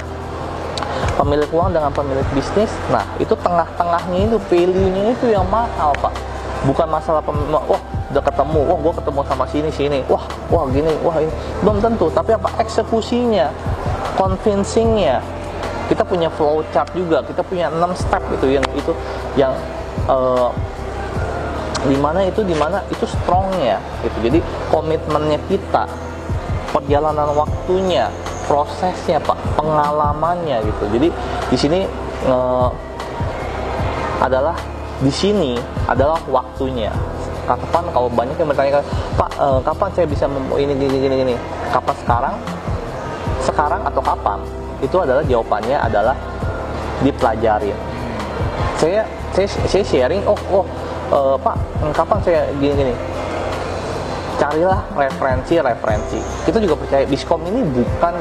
Speaker 1: pemilik uang dengan pemilik bisnis. Nah itu tengah-tengahnya itu value-nya itu yang mahal pak. Bukan masalah wah udah ketemu wah gue ketemu sama sini sini. Wah wah gini wah ini. Belum tentu tapi apa? Eksekusinya convincingnya. Kita punya flow chart juga kita punya enam step itu yang itu yang uh, di mana itu di mana itu strongnya gitu. Jadi komitmennya kita perjalanan waktunya prosesnya pak. Pengalamannya gitu. Jadi di sini uh, adalah di sini adalah waktunya. Kapan kalau banyak yang bertanya Pak eh, kapan saya bisa ini gini gini gini kapan sekarang? Sekarang atau kapan? Itu adalah jawabannya adalah dipelajarin saya saya saya sharing oh oh uh, Pak kapan saya gini gini carilah referensi referensi. Kita juga percaya diskom ini bukan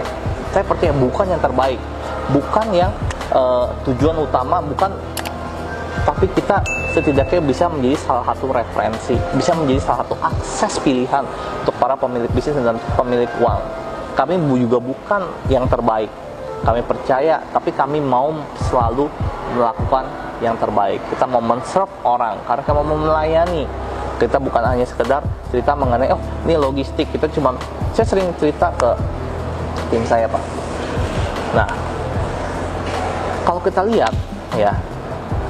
Speaker 1: saya percaya bukan yang terbaik. Bukan yang uh, tujuan utama bukan tapi kita setidaknya bisa menjadi salah satu referensi, bisa menjadi salah satu akses pilihan untuk para pemilik bisnis dan pemilik uang. kami juga bukan yang terbaik. Kami percaya tapi kami mau selalu melakukan yang terbaik. Kita mau menserve orang karena kami mau melayani kita bukan hanya sekedar cerita mengenai oh ini logistik. Kita cuma saya sering cerita ke tim saya pak. Nah kalau kita lihat ya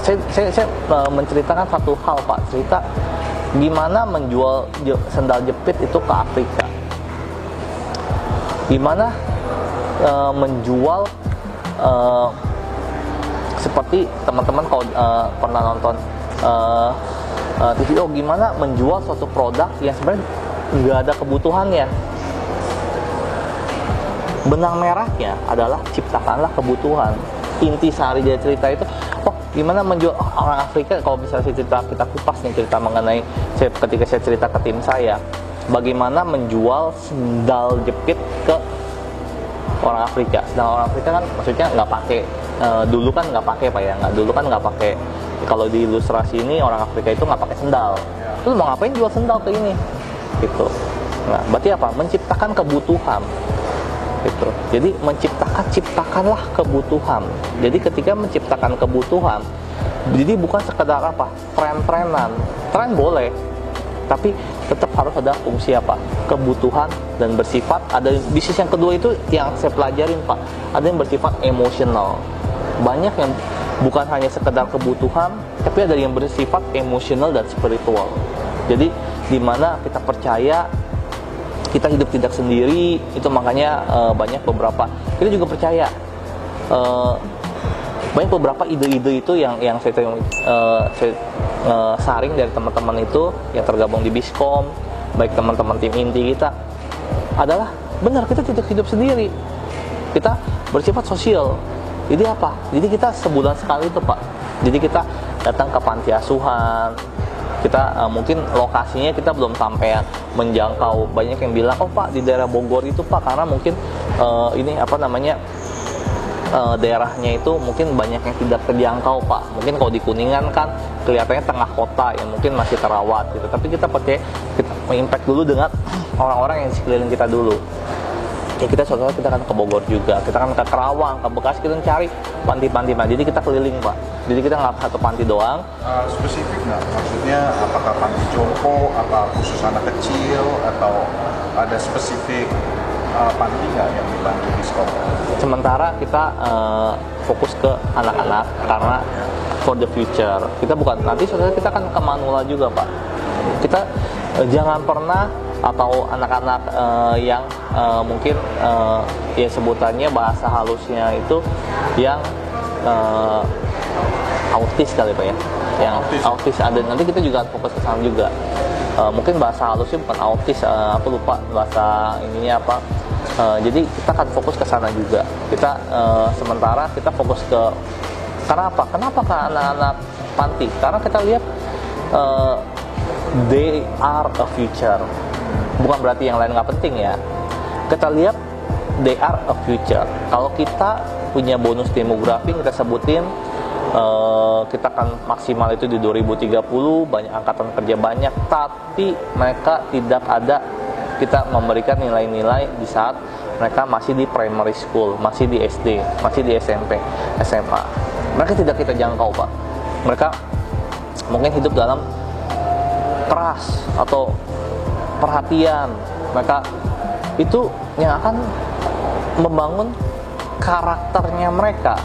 Speaker 1: saya, saya, saya uh, menceritakan satu hal pak. Cerita gimana menjual sendal jepit itu ke Afrika. Gimana uh, menjual uh, seperti teman-teman kalau uh, pernah nonton uh, uh, TV oh gimana menjual suatu produk yang sebenarnya nggak ada kebutuhannya benang merahnya adalah ciptakanlah kebutuhan inti sehari dari cerita itu oh gimana menjual oh, orang Afrika kalau misalnya saya cerita kita kupas nih cerita mengenai saya, ketika saya cerita ke tim saya bagaimana menjual sendal jepit ke orang Afrika. Sedangkan orang Afrika kan maksudnya nggak pakai uh, dulu kan nggak pakai pak ya, nggak dulu kan nggak pakai. Kalau di ilustrasi ini orang Afrika itu nggak pakai sendal. Terus mau ngapain jual sendal ke ini? Gitu. Nah, berarti apa? Menciptakan kebutuhan. Gitu. Jadi menciptakan ciptakanlah kebutuhan. Jadi ketika menciptakan kebutuhan, jadi bukan sekedar apa? Tren-trenan. Tren boleh, tapi tetap harus ada fungsi apa kebutuhan dan bersifat ada bisnis yang kedua itu yang saya pelajarin pak ada yang bersifat emosional banyak yang bukan hanya sekedar kebutuhan tapi ada yang bersifat emosional dan spiritual jadi di mana kita percaya kita hidup tidak sendiri itu makanya uh, banyak beberapa kita juga percaya uh, banyak beberapa ide-ide itu yang yang saya, uh, saya uh, saring dari teman-teman itu yang tergabung di Biskom, baik teman-teman tim inti kita adalah benar kita tidak hidup sendiri. Kita bersifat sosial. Jadi apa? Jadi kita sebulan sekali itu Pak. Jadi kita datang ke panti asuhan, kita uh, mungkin lokasinya kita belum sampai menjangkau. Banyak yang bilang oh pak di daerah Bogor itu pak. Karena mungkin uh, ini apa namanya uh, daerahnya itu mungkin banyak yang tidak terjangkau pak. Mungkin kalau di kuningan kan kelihatannya tengah kota yang mungkin masih terawat gitu. Tapi kita pakai kita impact dulu dengan orang-orang yang sekeliling kita dulu ya kita saudara kita akan ke Bogor juga kita akan ke Kerawang ke Bekasi kita cari panti-panti nah jadi kita keliling pak jadi kita nggak satu panti doang
Speaker 2: uh, spesifik nggak maksudnya apakah panti jompo apa khusus anak kecil atau ada spesifik uh, panti nggak yang dibantu di sekolah?
Speaker 1: Sementara kita uh, fokus ke anak-anak karena for the future. Kita bukan nanti saudara kita akan ke Manula juga pak. Kita uh, jangan pernah atau anak-anak uh, yang uh, mungkin uh, ya sebutannya bahasa halusnya itu yang uh, autis kali pak ya yang autis. autis ada nanti kita juga fokus ke sana juga uh, mungkin bahasa halusnya bukan autis uh, aku lupa bahasa ininya apa Uh, jadi kita akan fokus ke sana juga. Kita uh, sementara kita fokus ke kenapa? Kenapa ke anak-anak panti? Karena kita lihat uh, they are a future. Bukan berarti yang lain nggak penting ya. Kita lihat they are a future. Kalau kita punya bonus demografi kita sebutin uh, kita akan maksimal itu di 2030 banyak angkatan kerja banyak tapi mereka tidak ada kita memberikan nilai-nilai di saat mereka masih di primary school, masih di SD, masih di SMP, SMA. Mereka tidak kita jangkau, Pak. Mereka mungkin hidup dalam keras atau perhatian. Mereka itu yang akan membangun karakternya mereka.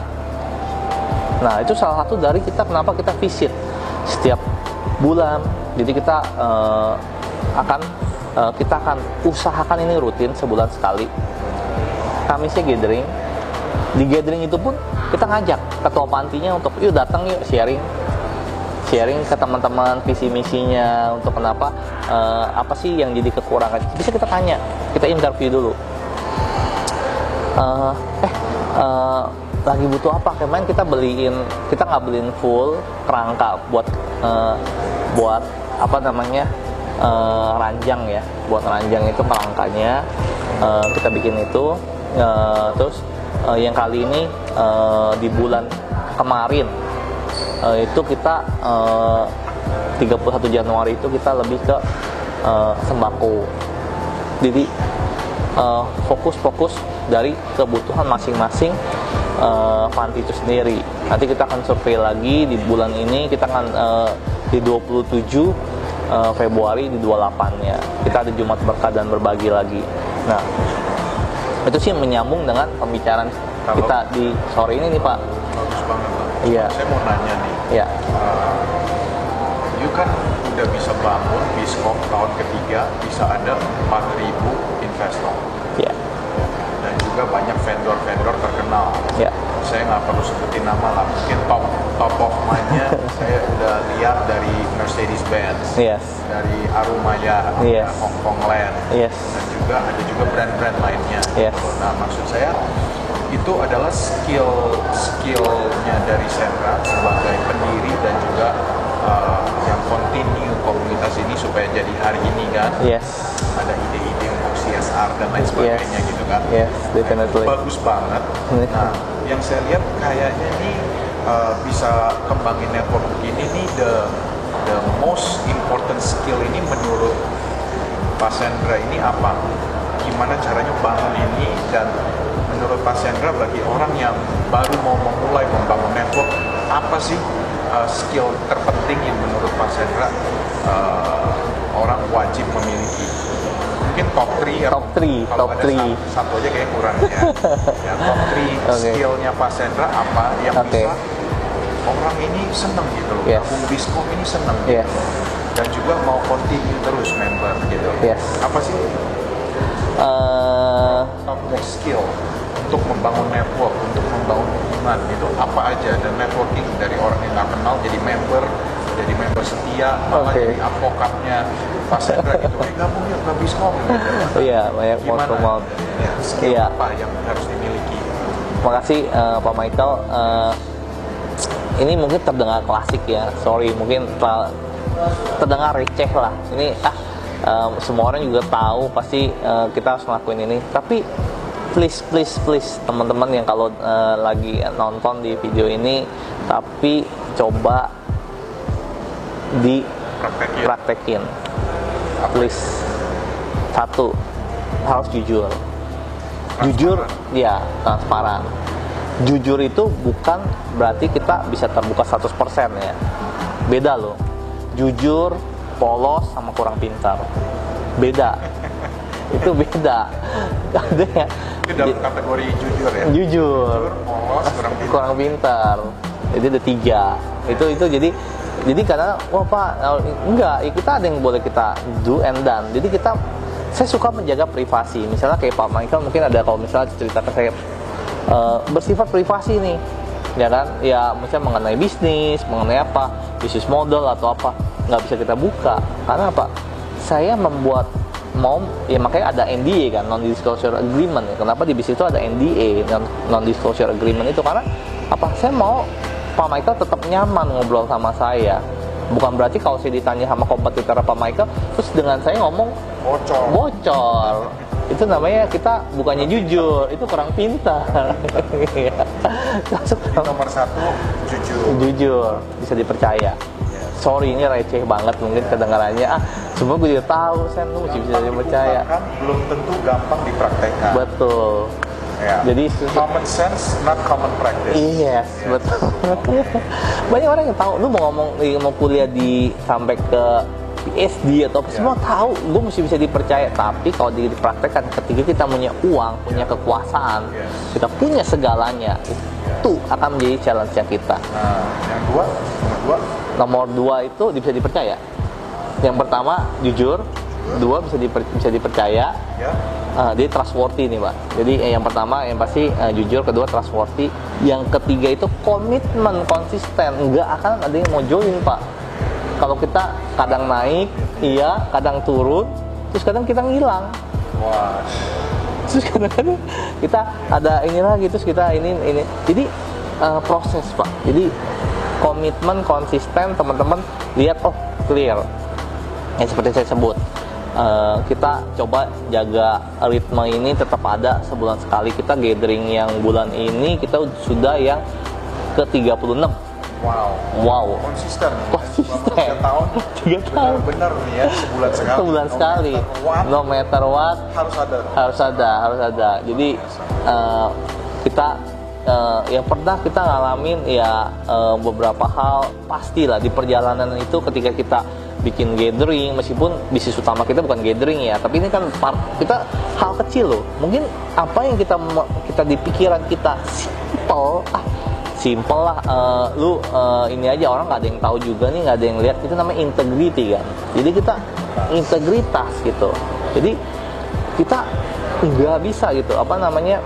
Speaker 1: Nah, itu salah satu dari kita kenapa kita visit setiap bulan. Jadi kita uh, akan uh, kita akan usahakan ini rutin sebulan sekali Kamisnya gathering di gathering itu pun kita ngajak ketua pantinya untuk yuk datang yuk sharing sharing ke teman-teman visi misinya untuk kenapa uh, apa sih yang jadi kekurangan. Bisa kita tanya kita interview dulu. Uh, eh uh, lagi butuh apa? Kemarin kita beliin kita nggak beliin full kerangka buat uh, buat apa namanya uh, ranjang ya. Buat ranjang itu kerangkanya uh, kita bikin itu uh, terus uh, yang kali ini uh, di bulan kemarin uh, itu kita uh, 31 Januari itu kita lebih ke uh, sembako jadi eh, fokus-fokus dari kebutuhan masing-masing eh, panti itu sendiri. Nanti kita akan survei lagi di bulan ini kita akan eh, di 27 eh, Februari di 28-nya. Kita ada Jumat berkah dan berbagi lagi. Nah, itu sih menyambung dengan pembicaraan kita di sore ini nih Pak.
Speaker 2: Bagus banget Pak.
Speaker 1: Iya.
Speaker 2: Saya mau nanya nih,
Speaker 1: Ya,
Speaker 2: uh, you kan udah bisa bangun Biskop tahun ketiga, bisa ada 4.000 investor.
Speaker 1: ya,
Speaker 2: Dan juga banyak vendor-vendor terkenal.
Speaker 1: ya,
Speaker 2: Saya nggak perlu sebutin nama lah, mungkin top top of mind-nya [LAUGHS] saya udah lihat dari Mercedes-Benz,
Speaker 1: yes,
Speaker 2: dari Arumaya,
Speaker 1: Yes.
Speaker 2: Hong Kong Land,
Speaker 1: yes,
Speaker 2: dan juga ada juga brand-brand lainnya.
Speaker 1: Yes.
Speaker 2: Nah maksud saya itu adalah skill skillnya dari Sandra sebagai pendiri dan juga uh, yang continue komunitas ini supaya jadi hari ini kan
Speaker 1: yes,
Speaker 2: ada ide-ide untuk CSR dan lain sebagainya
Speaker 1: Yes.
Speaker 2: gitu kan.
Speaker 1: yes, definitely.
Speaker 2: Bagus banget. Nah yang saya lihat kayaknya ini uh, bisa kembangin network begini nih the the most important skill ini menurut Pak Sandra ini apa? Gimana caranya bangun ini dan menurut Pak Sandra bagi orang yang baru mau memulai membangun network apa sih uh, skill terpenting yang menurut Pak Sandra uh, orang wajib memiliki? Mungkin top 3
Speaker 1: Top three,
Speaker 2: kalau
Speaker 1: top
Speaker 2: ada
Speaker 1: three.
Speaker 2: Satu, satu aja kayak kurang ya. [LAUGHS] ya top 3
Speaker 1: Oke.
Speaker 2: skillnya Pak Sandra apa yang
Speaker 1: Oke.
Speaker 2: bisa orang ini seneng gitu loh.
Speaker 1: Yes.
Speaker 2: Gabung Biskom ini seneng gitu
Speaker 1: Yes.
Speaker 2: dan juga mau continue terus member gitu.
Speaker 1: Yes.
Speaker 2: Apa sih
Speaker 1: Eh,
Speaker 2: top skill untuk membangun network, untuk membangun hubungan gitu? Apa aja dan networking dari orang yang nggak kenal jadi member, jadi member setia, malah
Speaker 1: Oke.
Speaker 2: jadi advokatnya Pak Sandra gitu. Eh gabung yuk ke Biskom gitu.
Speaker 1: Iya, banyak
Speaker 2: Gimana?
Speaker 1: mouth
Speaker 2: Ya, skill
Speaker 1: Iya.
Speaker 2: apa yang harus dimiliki?
Speaker 1: Makasih eh, Pak Michael. Eh, ini mungkin terdengar klasik ya. Sorry, mungkin ter- terdengar receh lah. Ini ah eh, semua orang juga tahu pasti eh, kita harus ngelakuin ini. Tapi please please please teman-teman yang kalau eh, lagi nonton di video ini tapi coba
Speaker 2: Praktekin.
Speaker 1: dipraktekin. Please. Satu, harus jujur. Jujur, ya transparan. Jujur itu bukan berarti kita bisa terbuka 100% ya. Beda loh. Jujur, polos sama kurang pintar. Beda. Itu beda. Ada yang
Speaker 2: Itu dalam kategori jujur ya.
Speaker 1: jujur,
Speaker 2: Jujur, polos, kurang pintar.
Speaker 1: kurang pintar. Jadi ada tiga. Itu itu jadi jadi karena wah pak enggak ya kita ada yang boleh kita do and done. Jadi kita saya suka menjaga privasi. Misalnya kayak Pak Michael mungkin ada kalau misalnya cerita ke saya eh, bersifat privasi nih ya kan ya misalnya mengenai bisnis mengenai apa bisnis model atau apa nggak bisa kita buka karena apa saya membuat mau ya makanya ada NDA kan non disclosure agreement ya. Kenapa di bisnis itu ada NDA non disclosure agreement itu? Karena apa? Saya mau Pak Michael tetap nyaman ngobrol sama saya. Bukan berarti kalau saya ditanya sama kompetitor Pak Michael terus dengan saya ngomong
Speaker 2: Bocor.
Speaker 1: bocor. Itu namanya kita bukannya jujur itu kurang pintar. [LAUGHS]
Speaker 2: Nomor satu jujur.
Speaker 1: jujur bisa dipercaya sorry ini receh banget mungkin kedengarannya ah semua gue juga tahu sen lu mesti bisa dipercaya
Speaker 2: Diungkapkan, belum tentu gampang dipraktekkan.
Speaker 1: betul
Speaker 2: Ya.
Speaker 1: jadi
Speaker 2: common sense, not common practice.
Speaker 1: Yes, betul. [LAUGHS] Banyak orang yang tahu, lu mau ngomong mau kuliah di sampai ke PhD atau apa
Speaker 2: Iya.
Speaker 1: semua tahu, gue mesti bisa dipercaya. Tapi kalau dipraktekkan ketika kita punya uang, punya kekuasaan,
Speaker 2: Yes.
Speaker 1: kita punya segalanya, itu akan menjadi challenge kita.
Speaker 2: Nah, yang dua, nomor dua,
Speaker 1: Nomor dua itu bisa dipercaya. Yang pertama jujur, dua bisa diper- bisa dipercaya,
Speaker 2: ya.
Speaker 1: Ah, dia trustworthy nih pak. Jadi eh, yang pertama yang pasti eh, jujur, kedua trustworthy. Yang ketiga itu komitmen konsisten. Nggak akan ada yang mau join pak. Kalau kita kadang naik, iya, kadang turun, terus kadang kita ngilang.
Speaker 2: Wah,
Speaker 1: Terus kadang-kadang kita ada ini lagi, terus kita ini ini. Jadi eh, proses pak. Jadi komitmen konsisten teman-teman lihat oh clear. Ya seperti saya sebut. eh, kita coba jaga ritme ini tetap ada sebulan sekali kita gathering yang bulan ini kita sudah yang ke 36
Speaker 2: Wow.
Speaker 1: Wow.
Speaker 2: Konsisten. [LAUGHS]
Speaker 1: Konsisten.
Speaker 2: Tiga tahun.
Speaker 1: Tiga tahun.
Speaker 2: Benar nih ya, sebulan sekali.
Speaker 1: Sebulan
Speaker 2: No
Speaker 1: sekali.
Speaker 2: matter what,
Speaker 1: No matter what,
Speaker 2: harus ada.
Speaker 1: harus ada harus ada jadi eh, kita eh, yang pernah kita ngalamin ya eh, beberapa hal pastilah di perjalanan itu ketika kita bikin gathering meskipun bisnis utama kita bukan gathering ya tapi ini kan part, kita hal kecil loh. Mungkin apa yang kita kita di pikiran kita simple ah simple lah eh, lu eh, ini aja orang nggak ada yang tahu juga nih nggak ada yang lihat itu namanya integrity kan. Jadi kita integritas gitu. Jadi kita nggak bisa gitu apa namanya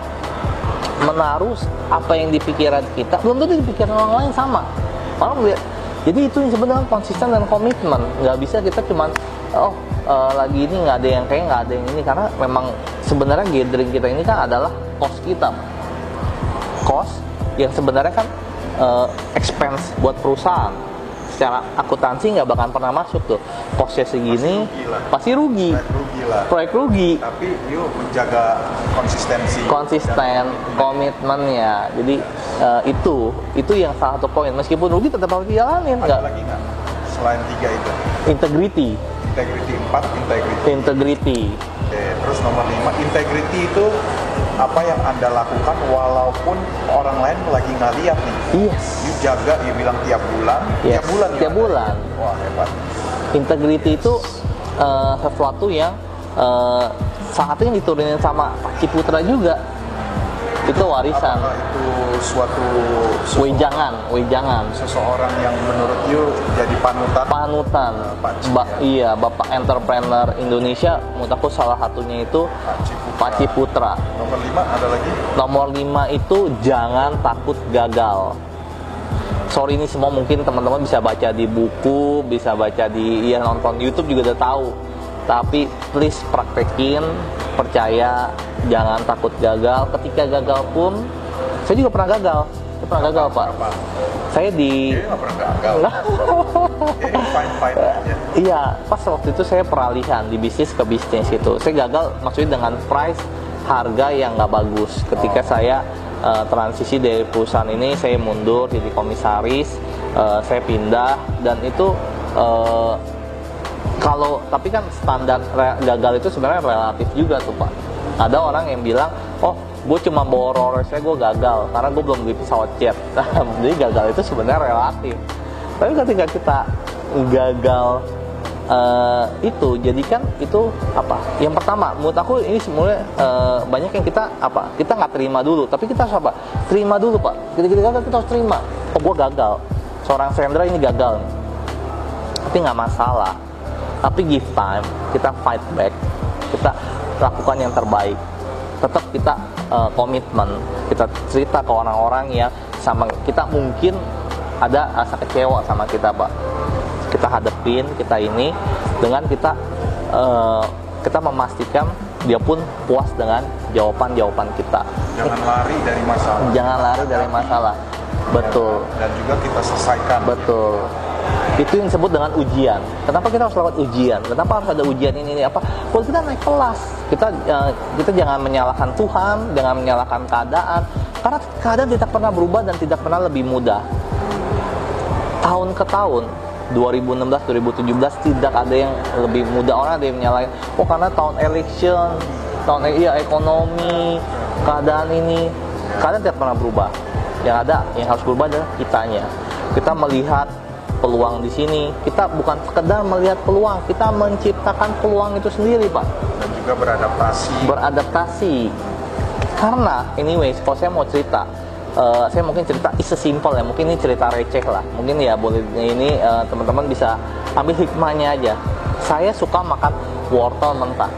Speaker 1: menaruh apa yang di pikiran kita belum tentu di pikiran orang lain sama. Orang lihat jadi itu yang sebenarnya konsisten dan komitmen. Nggak bisa kita cuman oh eh, lagi ini nggak ada yang kayak nggak ada yang ini. Karena memang sebenarnya gathering kita ini kan adalah cost kita. Cost yang sebenarnya kan eh, expense buat perusahaan secara akuntansi nggak bakal pernah masuk tuh costnya segini
Speaker 2: rugi lah.
Speaker 1: pasti rugi
Speaker 2: Baik rugi lah.
Speaker 1: proyek rugi
Speaker 2: Tapi yuk menjaga konsistensi.
Speaker 1: konsisten komitmennya jadi eh, itu itu yang salah satu poin meskipun rugi tetap harus dijalanin nggak
Speaker 2: lagi nggak? Selain tiga itu.
Speaker 1: integrity
Speaker 2: Integrity empat, integrity.
Speaker 1: integrity
Speaker 2: Oke, terus nomor lima, integrity itu apa yang anda lakukan walaupun orang lain lagi nggak lihat nih.
Speaker 1: yes
Speaker 2: You jaga, you bilang tiap bulan,
Speaker 1: Yes,
Speaker 2: tiap bulan.
Speaker 1: tiap
Speaker 2: ada.
Speaker 1: bulan.
Speaker 2: Wah hebat.
Speaker 1: integrity itu eh, sesuatu yang saat ini diturunin sama Pak Ciputra juga itu warisan
Speaker 2: Apakah itu suatu
Speaker 1: wejangan wejangan
Speaker 2: seseorang yang menurut you jadi panutan?
Speaker 1: panutan
Speaker 2: Pak Cip,
Speaker 1: Ba-
Speaker 2: ya.
Speaker 1: iya bapak entrepreneur Indonesia menurut aku salah satunya itu
Speaker 2: Pak.
Speaker 1: Pak Ciputra
Speaker 2: Nomor lima ada lagi?
Speaker 1: Nomor 5 itu jangan takut gagal. Sorry ini semua mungkin teman-teman bisa baca di buku, bisa baca di ya nonton YouTube juga udah tahu. Tapi please praktekin, percaya, jangan takut gagal. Ketika gagal pun, saya juga pernah gagal. Pernah gagal pak.
Speaker 2: Apa?
Speaker 1: Saya di
Speaker 2: Dia nggak pernah gagal. Dia fine fine aja.
Speaker 1: Iya, pas waktu itu saya peralihan di bisnis ke bisnis itu. Saya gagal maksudnya dengan price harga yang nggak bagus. Ketika saya eh, transisi dari perusahaan ini, saya mundur jadi komisaris, eh, saya pindah dan itu eh, kalau tapi kan standar gagal itu sebenarnya relatif juga tuh pak. Ada orang yang bilang, oh gue cuma bawa roller saya gue gagal karena gue belum beli pesawat jet. [LAUGHS] jadi gagal itu sebenarnya relatif. Tapi ketika kita gagal eh, itu, jadi kan itu apa? Yang pertama, menurut aku ini sebenarnya eh, banyak yang kita apa? Kita nggak terima dulu, tapi kita harus apa? Terima dulu pak. Ketika kita gagal kita harus terima. Oh gue gagal. Seorang Sandra ini gagal tapi nggak masalah tapi give time kita fight back kita lakukan yang terbaik tetap kita eh, komitmen kita cerita ke orang-orang yang sama kita mungkin ada rasa kecewa sama kita pak kita hadepin kita ini dengan kita eh, kita memastikan dia pun puas dengan jawaban-jawaban kita
Speaker 2: Jangan lari dari masalah.
Speaker 1: jangan lari dari masalah betul
Speaker 2: Dan juga kita selesaikan.
Speaker 1: Betul. Itu yang disebut dengan ujian. Kenapa kita harus lewat ujian? Kenapa harus ada ujian ini, ini apa? Kalau kita naik kelas, kita eh, kita jangan menyalahkan Tuhan, jangan menyalahkan keadaan, karena keadaan tidak pernah berubah dan tidak pernah lebih mudah. Tahun ke tahun, 2016, 2017 tidak ada yang lebih mudah orang ada yang menyalahin. Oh karena tahun election, tahun iya ekonomi, keadaan ini, keadaan tidak pernah berubah. Yang ada yang harus berubah adalah kitanya. Kita melihat peluang di sini. Kita bukan sekedar melihat peluang, kita menciptakan peluang itu sendiri, Pak.
Speaker 2: Dan juga beradaptasi.
Speaker 1: Beradaptasi. Karena anyway, kalau saya mau cerita, eh, saya mungkin cerita is simple ya, mungkin ini cerita receh lah. Mungkin ya boleh ini eh, teman-teman bisa ambil hikmahnya aja. Saya suka makan wortel mentah.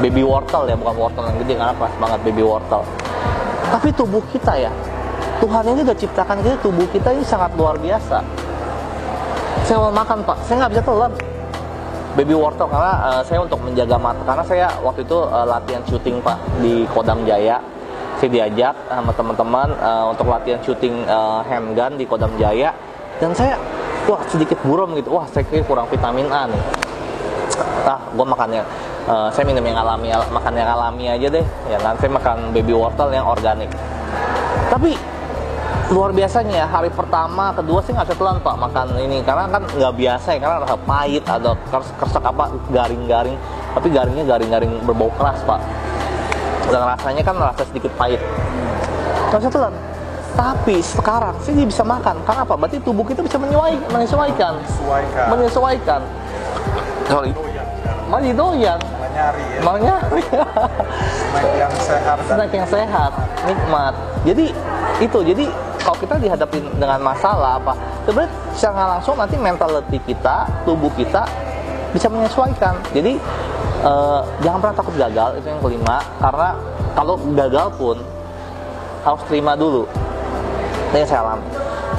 Speaker 1: Baby wortel ya, bukan wortel yang gede karena pas banget baby wortel. Tapi tubuh kita ya, Tuhan ini udah ciptakan kita, tubuh kita ini sangat luar biasa. Saya mau makan pak, saya nggak bisa telan. Baby wortel karena eh, saya untuk menjaga mata. Karena saya waktu itu eh, latihan syuting pak di Kodam Jaya. Saya diajak sama teman-teman eh, untuk latihan syuting eh, handgun di Kodam Jaya. Dan saya wah sedikit buram gitu. Wah saya kira kurang vitamin A nih. Ah gue makannya eh, saya minum yang alami makan yang alami aja deh. Ya kan saya makan baby wortel yang organik. Tapi luar biasanya hari pertama kedua sih nggak telan pak makan ini. Karena kan nggak biasa ya karena rasa pahit ada kers kersek apa garing-garing. Tapi garingnya garing-garing berbau keras pak. Dan rasanya kan rasa sedikit pahit. Nggak bisa telan tapi sekarang sih dia bisa makan. Karena apa? Berarti tubuh kita bisa menyesuaikan menyesuaikan. Menyesuaikan. Sorry. Masih doyan.
Speaker 2: Nyari ya.
Speaker 1: malah nyari.
Speaker 2: Snack yang sehat
Speaker 1: snack yang sehat, nikmat. Jadi itu, jadi kalau kita dihadapin dengan masalah apa, sebenarnya secara langsung nanti mentality kita, tubuh kita bisa menyesuaikan. Jadi eh, jangan pernah takut gagal itu yang kelima, karena kalau gagal pun harus terima dulu. Ini yang saya alami.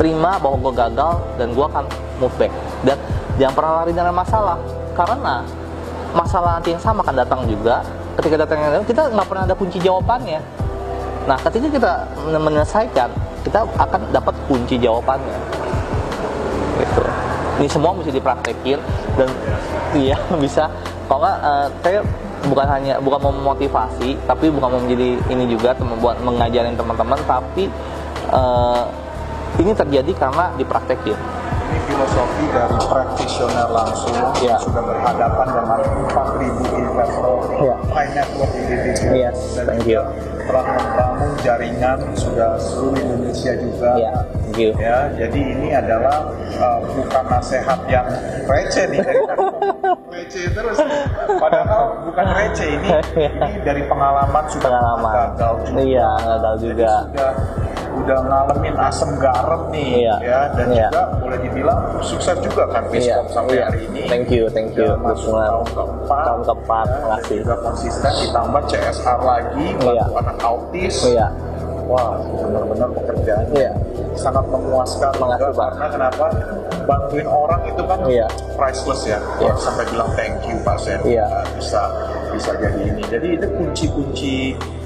Speaker 1: Terima bahwa gue gagal dan gue akan move back. Dan jangan pernah lari dari masalah, karena masalah nanti yang sama akan datang juga. Ketika datang yang kita nggak pernah ada kunci jawabannya. Nah, ketika kita men- menyelesaikan, kita akan dapat kunci jawabannya. Gitu. Ini semua mesti dipraktekin dan [LAUGHS] iya bisa. Kalau nggak, eh, saya bukan hanya bukan mau memotivasi, tapi bukan mau menjadi ini juga teman buat mengajarin teman-teman, tapi eh, ini terjadi karena dipraktekin.
Speaker 2: ini filosofi dari practitioner langsung
Speaker 1: Ya.
Speaker 2: yang sudah berhadapan dengan 4.000 investor
Speaker 1: Ya.
Speaker 2: high net worth individual
Speaker 1: Yes,
Speaker 2: dan
Speaker 1: thank you.
Speaker 2: telah membangun jaringan sudah seluruh Indonesia juga
Speaker 1: Ya, thank you.
Speaker 2: ya jadi ini adalah uh, bukan nasihat yang receh nih dari receh terus padahal bukan receh ini [LAUGHS] ini dari pengalaman sudah
Speaker 1: Pengalaman.
Speaker 2: gagal juga
Speaker 1: Iya, gagal
Speaker 2: Jadi
Speaker 1: juga.
Speaker 2: sudah udah ngalamin asam garam nih
Speaker 1: Iya,
Speaker 2: ya dan
Speaker 1: iya.
Speaker 2: juga boleh dibilang sukses juga kan
Speaker 1: Iya,
Speaker 2: Biskom sampai
Speaker 1: iya.
Speaker 2: hari ini
Speaker 1: Thank you, thank you.
Speaker 2: Udah masuk
Speaker 1: Dukungan.
Speaker 2: tahun keempat
Speaker 1: Tahun keempat,
Speaker 2: ya, dan juga konsisten ditambah CSR lagi bantu
Speaker 1: Iya.
Speaker 2: anak autis
Speaker 1: Iya,
Speaker 2: wah benar-benar pekerjaan
Speaker 1: Iya.
Speaker 2: sangat memuaskan juga karena kenapa bantuin orang itu kan
Speaker 1: Iya.
Speaker 2: priceless ya
Speaker 1: Iya.
Speaker 2: Orang sampai bilang thank you Pak Sen
Speaker 1: Iya.
Speaker 2: Nah, bisa bisa jadi ini jadi itu kunci-kunci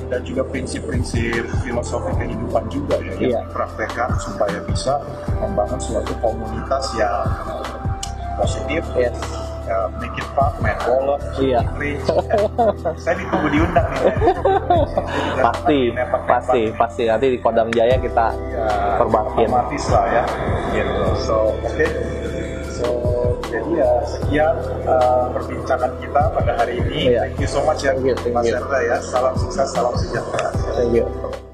Speaker 2: dan juga prinsip-prinsip filosofi kehidupan juga ya yang
Speaker 1: Iya.
Speaker 2: dipraktekkan supaya bisa membangun suatu komunitas yang positif
Speaker 1: Yes.
Speaker 2: It fun, main bola,
Speaker 1: Iya.
Speaker 2: saya ditunggu diundang nih [LAUGHS]
Speaker 1: pasti, pasti, pasti nanti di Kodam Jaya kita
Speaker 2: ya,
Speaker 1: Perbakin.
Speaker 2: otomatis lah ya gitu so oke so jadi ya sekian uh, perbincangan kita pada hari ini
Speaker 1: Iya.
Speaker 2: thank you so much ya
Speaker 1: Thank you, thank
Speaker 2: Mas. Erda ya salam sukses salam sejahtera
Speaker 1: Thank you.